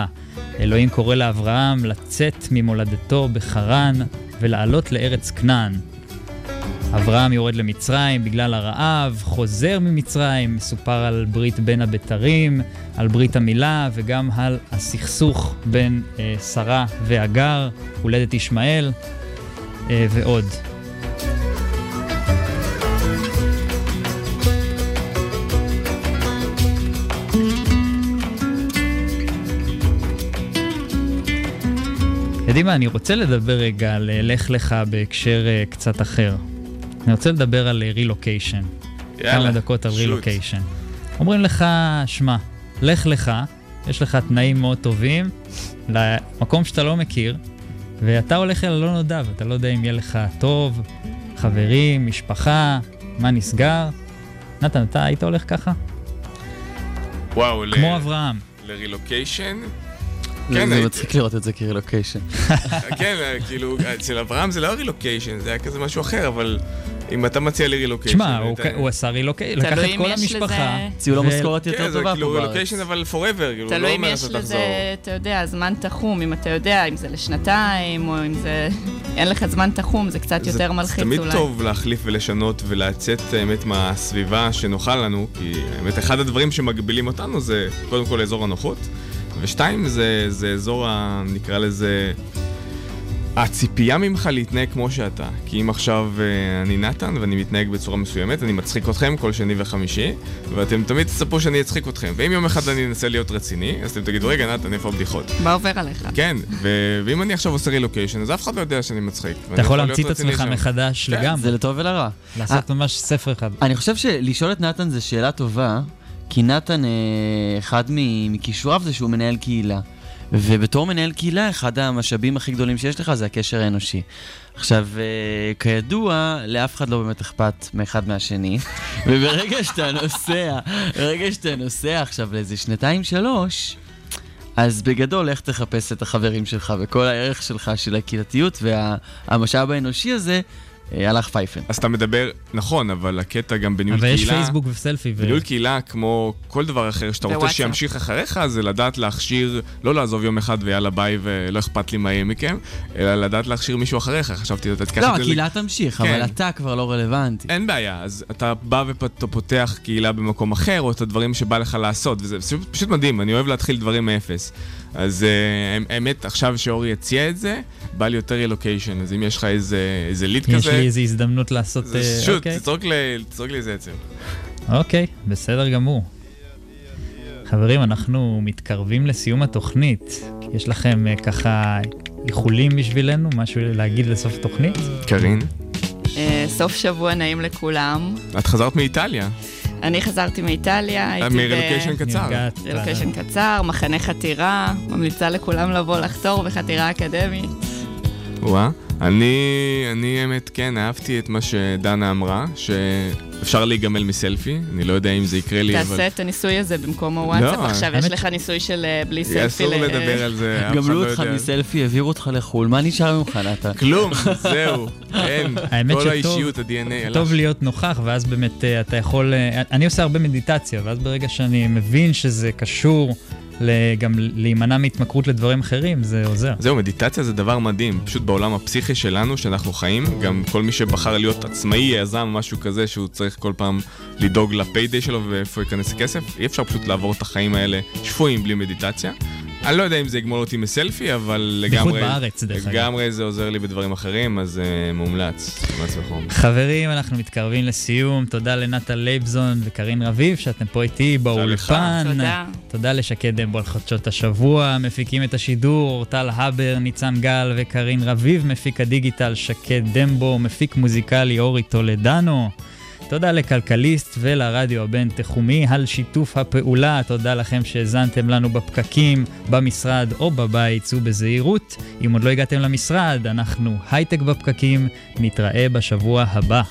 אלוהים קורא לאברהם לצאת ממולדתו בחרן ולעלות לארץ כנען. אברהם יורד למצרים בגלל הרעב, חוזר ממצרים, מסופר על ברית בין הבתרים, על ברית המילה וגם על הסכסוך בין אה, שרה והגר, הולדת ישמעאל אה, ועוד. יודעים מה, אני רוצה לדבר רגע על אה, לך לך בהקשר uh, קצת אחר. אני רוצה לדבר על רילוקיישן. כמה דקות על רילוקיישן. אומרים לך, שמע, לך לך, יש לך תנאים מאוד טובים למקום שאתה לא מכיר, ואתה הולך אל הלא נודע, ואתה לא יודע אם יהיה לך טוב, חברים, משפחה, מה נסגר. נתן, אתה היית הולך ככה? וואו, כמו ל... אברהם. לרילוקיישן? כן, זה מצחיק לראות את זה כרילוקיישן. כן, כאילו, אצל אברהם זה לא רילוקיישן, זה היה כזה משהו אחר, אבל אם אתה מציע לי רילוקיישן... תשמע, הוא עשה רילוקיישן, לקח את כל המשפחה. הציעו לו משכורת יותר טובה פה בארץ. כן, זה כאילו רילוקיישן אבל forever, כאילו, לא אומר שאתה תחזור. תלוי אם יש לזה, אתה יודע, זמן תחום, אם אתה יודע, אם זה לשנתיים, או אם זה... אין לך זמן תחום, זה קצת יותר מלחיץ אולי. זה תמיד טוב להחליף ולשנות ולצאת, האמת, מהסביבה שנוחה לנו, כי האמת, אחד הדברים שמגבילים אותנו זה קודם כל אזור הנוחות. ושתיים, זה, זה אזור, ה, נקרא לזה, הציפייה ממך להתנהג כמו שאתה. כי אם עכשיו אה, אני נתן ואני מתנהג בצורה מסוימת, אני מצחיק אתכם כל שני וחמישי, ואתם תמיד תצפו שאני אצחיק אתכם. ואם יום אחד אני אנסה להיות רציני, אז אתם תגידו, רגע, נתן, איפה הבדיחות? מה עובר עליך? כן, ו- ואם אני עכשיו עושה רילוקיישן, אז אף אחד לא יודע שאני מצחיק. אתה יכול להמציא את עצמך שם. מחדש כן. לגמרי. זה לטוב ולרע. לעשות ממש ספר אחד. אני חושב שלשאול את נתן זו שאלה טובה, כי נתן, אה, אחד מכישוריו זה שהוא מנהל קהילה. ובתור מנהל קהילה, אחד המשאבים הכי גדולים שיש לך זה הקשר האנושי. עכשיו, אה, כידוע, לאף אחד לא באמת אכפת מאחד מהשני, וברגע שאתה נוסע, ברגע שאתה נוסע עכשיו לאיזה שנתיים-שלוש, אז בגדול, לך תחפש את החברים שלך, וכל הערך שלך של הקהילתיות והמשאב האנושי הזה, הלך פייפן. אז אתה מדבר, נכון, אבל הקטע גם בניהול אבל יש קהילה... פייסבוק וסלפי. ו- בניהול קהילה, כמו כל דבר אחר שאתה רוצה. שימשיך אחריך, זה לדעת להכשיר, לא לעזוב יום אחד ויאללה ביי ולא אכפת לי מה יהיה מכם, אלא לדעת להכשיר מישהו אחריך. חשבתי, אתה תיקח לא, את זה... הקהילה תמשיך, כן. אבל אתה כבר לא רלוונטי. אין בעיה, אז אתה בא ואתה פותח קהילה במקום אחר, או את הדברים שבא לך לעשות, וזה פשוט, מדהים, אני אוהב להתחיל דברים מאפס. אז uh, האמת, עכשיו שאורי הציע את זה, בא לי יותר רילוקיישן, אז אם יש לך איזה, איזה ליד כזה... יש לי איזו הזדמנות לעשות... זה אה, שוט, אוקיי. תזרוק לי- תזרוק לי איזה עצם. אוקיי, בסדר גמור. חברים, אנחנו מתקרבים לסיום התוכנית. יש לכם אה, ככה איחולים בשבילנו? משהו להגיד לסוף התוכנית? קארין? אה, סוף שבוע נעים לכולם. את חזרת מאיטליה. אני חזרתי מאיטליה, הייתי ב... מרילוקיישן קצר. רילוקיישן קצר, מחנה חתירה, ממליצה לכולם לבוא לחתור בחתירה אקדמית. וואה. אני, אני האמת, כן, אהבתי את מה שדנה אמרה, שאפשר להיגמל מסלפי, אני לא יודע אם זה יקרה לי, אבל... תעשה את הניסוי הזה במקום הוואטסאפ, לא, עכשיו האמת יש לך ניסוי של אה, בלי סלפי. אסור ל- לדבר על זה, אף אחד גמלו לא אותך יודע. מסלפי, העבירו אותך לחו"ל, מה נשאר ממך, נתן? כלום, זהו, אין. האמת כל שטוב- האישיות, ה-DNA הלך. טוב להיות נוכח, ואז באמת אה, אתה יכול... אה, אני עושה הרבה מדיטציה, ואז ברגע שאני מבין שזה קשור גם להימנע מהתמכרות לדברים אחרים, זה עוזר. זהו, מדיטציה זה דבר מדהים, פשוט בעולם הפסיכי שלנו, שאנחנו חיים, גם כל מי שבחר להיות עצמאי, יזם, משהו כזה, שהוא צריך כל פעם לדאוג לפיידיי שלו ואיפה ייכנס הכסף, אי אפשר פשוט לעבור את החיים האלה שפויים בלי מדיטציה. אני לא יודע אם זה יגמול אותי מסלפי, אבל בייחוד לגמרי... בארץ, דרך אגב. לגמרי זה עוזר לי בדברים אחרים, אז אה, מומלץ. מומלץ בחום. חברים, אנחנו מתקרבים לסיום. תודה לנטע לייבזון וקרין רביב, שאתם פה איתי באולפן. תודה. תודה לשקד דמבו על חדשות השבוע, מפיקים את השידור, אורטל הבר, ניצן גל וקרין רביב, מפיק הדיגיטל שקד דמבו, מפיק מוזיקלי אורי טולדנו. תודה לכלכליסט ולרדיו הבינתחומי על שיתוף הפעולה. תודה לכם שהאזנתם לנו בפקקים, במשרד או בבית, צאו בזהירות. אם עוד לא הגעתם למשרד, אנחנו הייטק בפקקים, נתראה בשבוע הבא.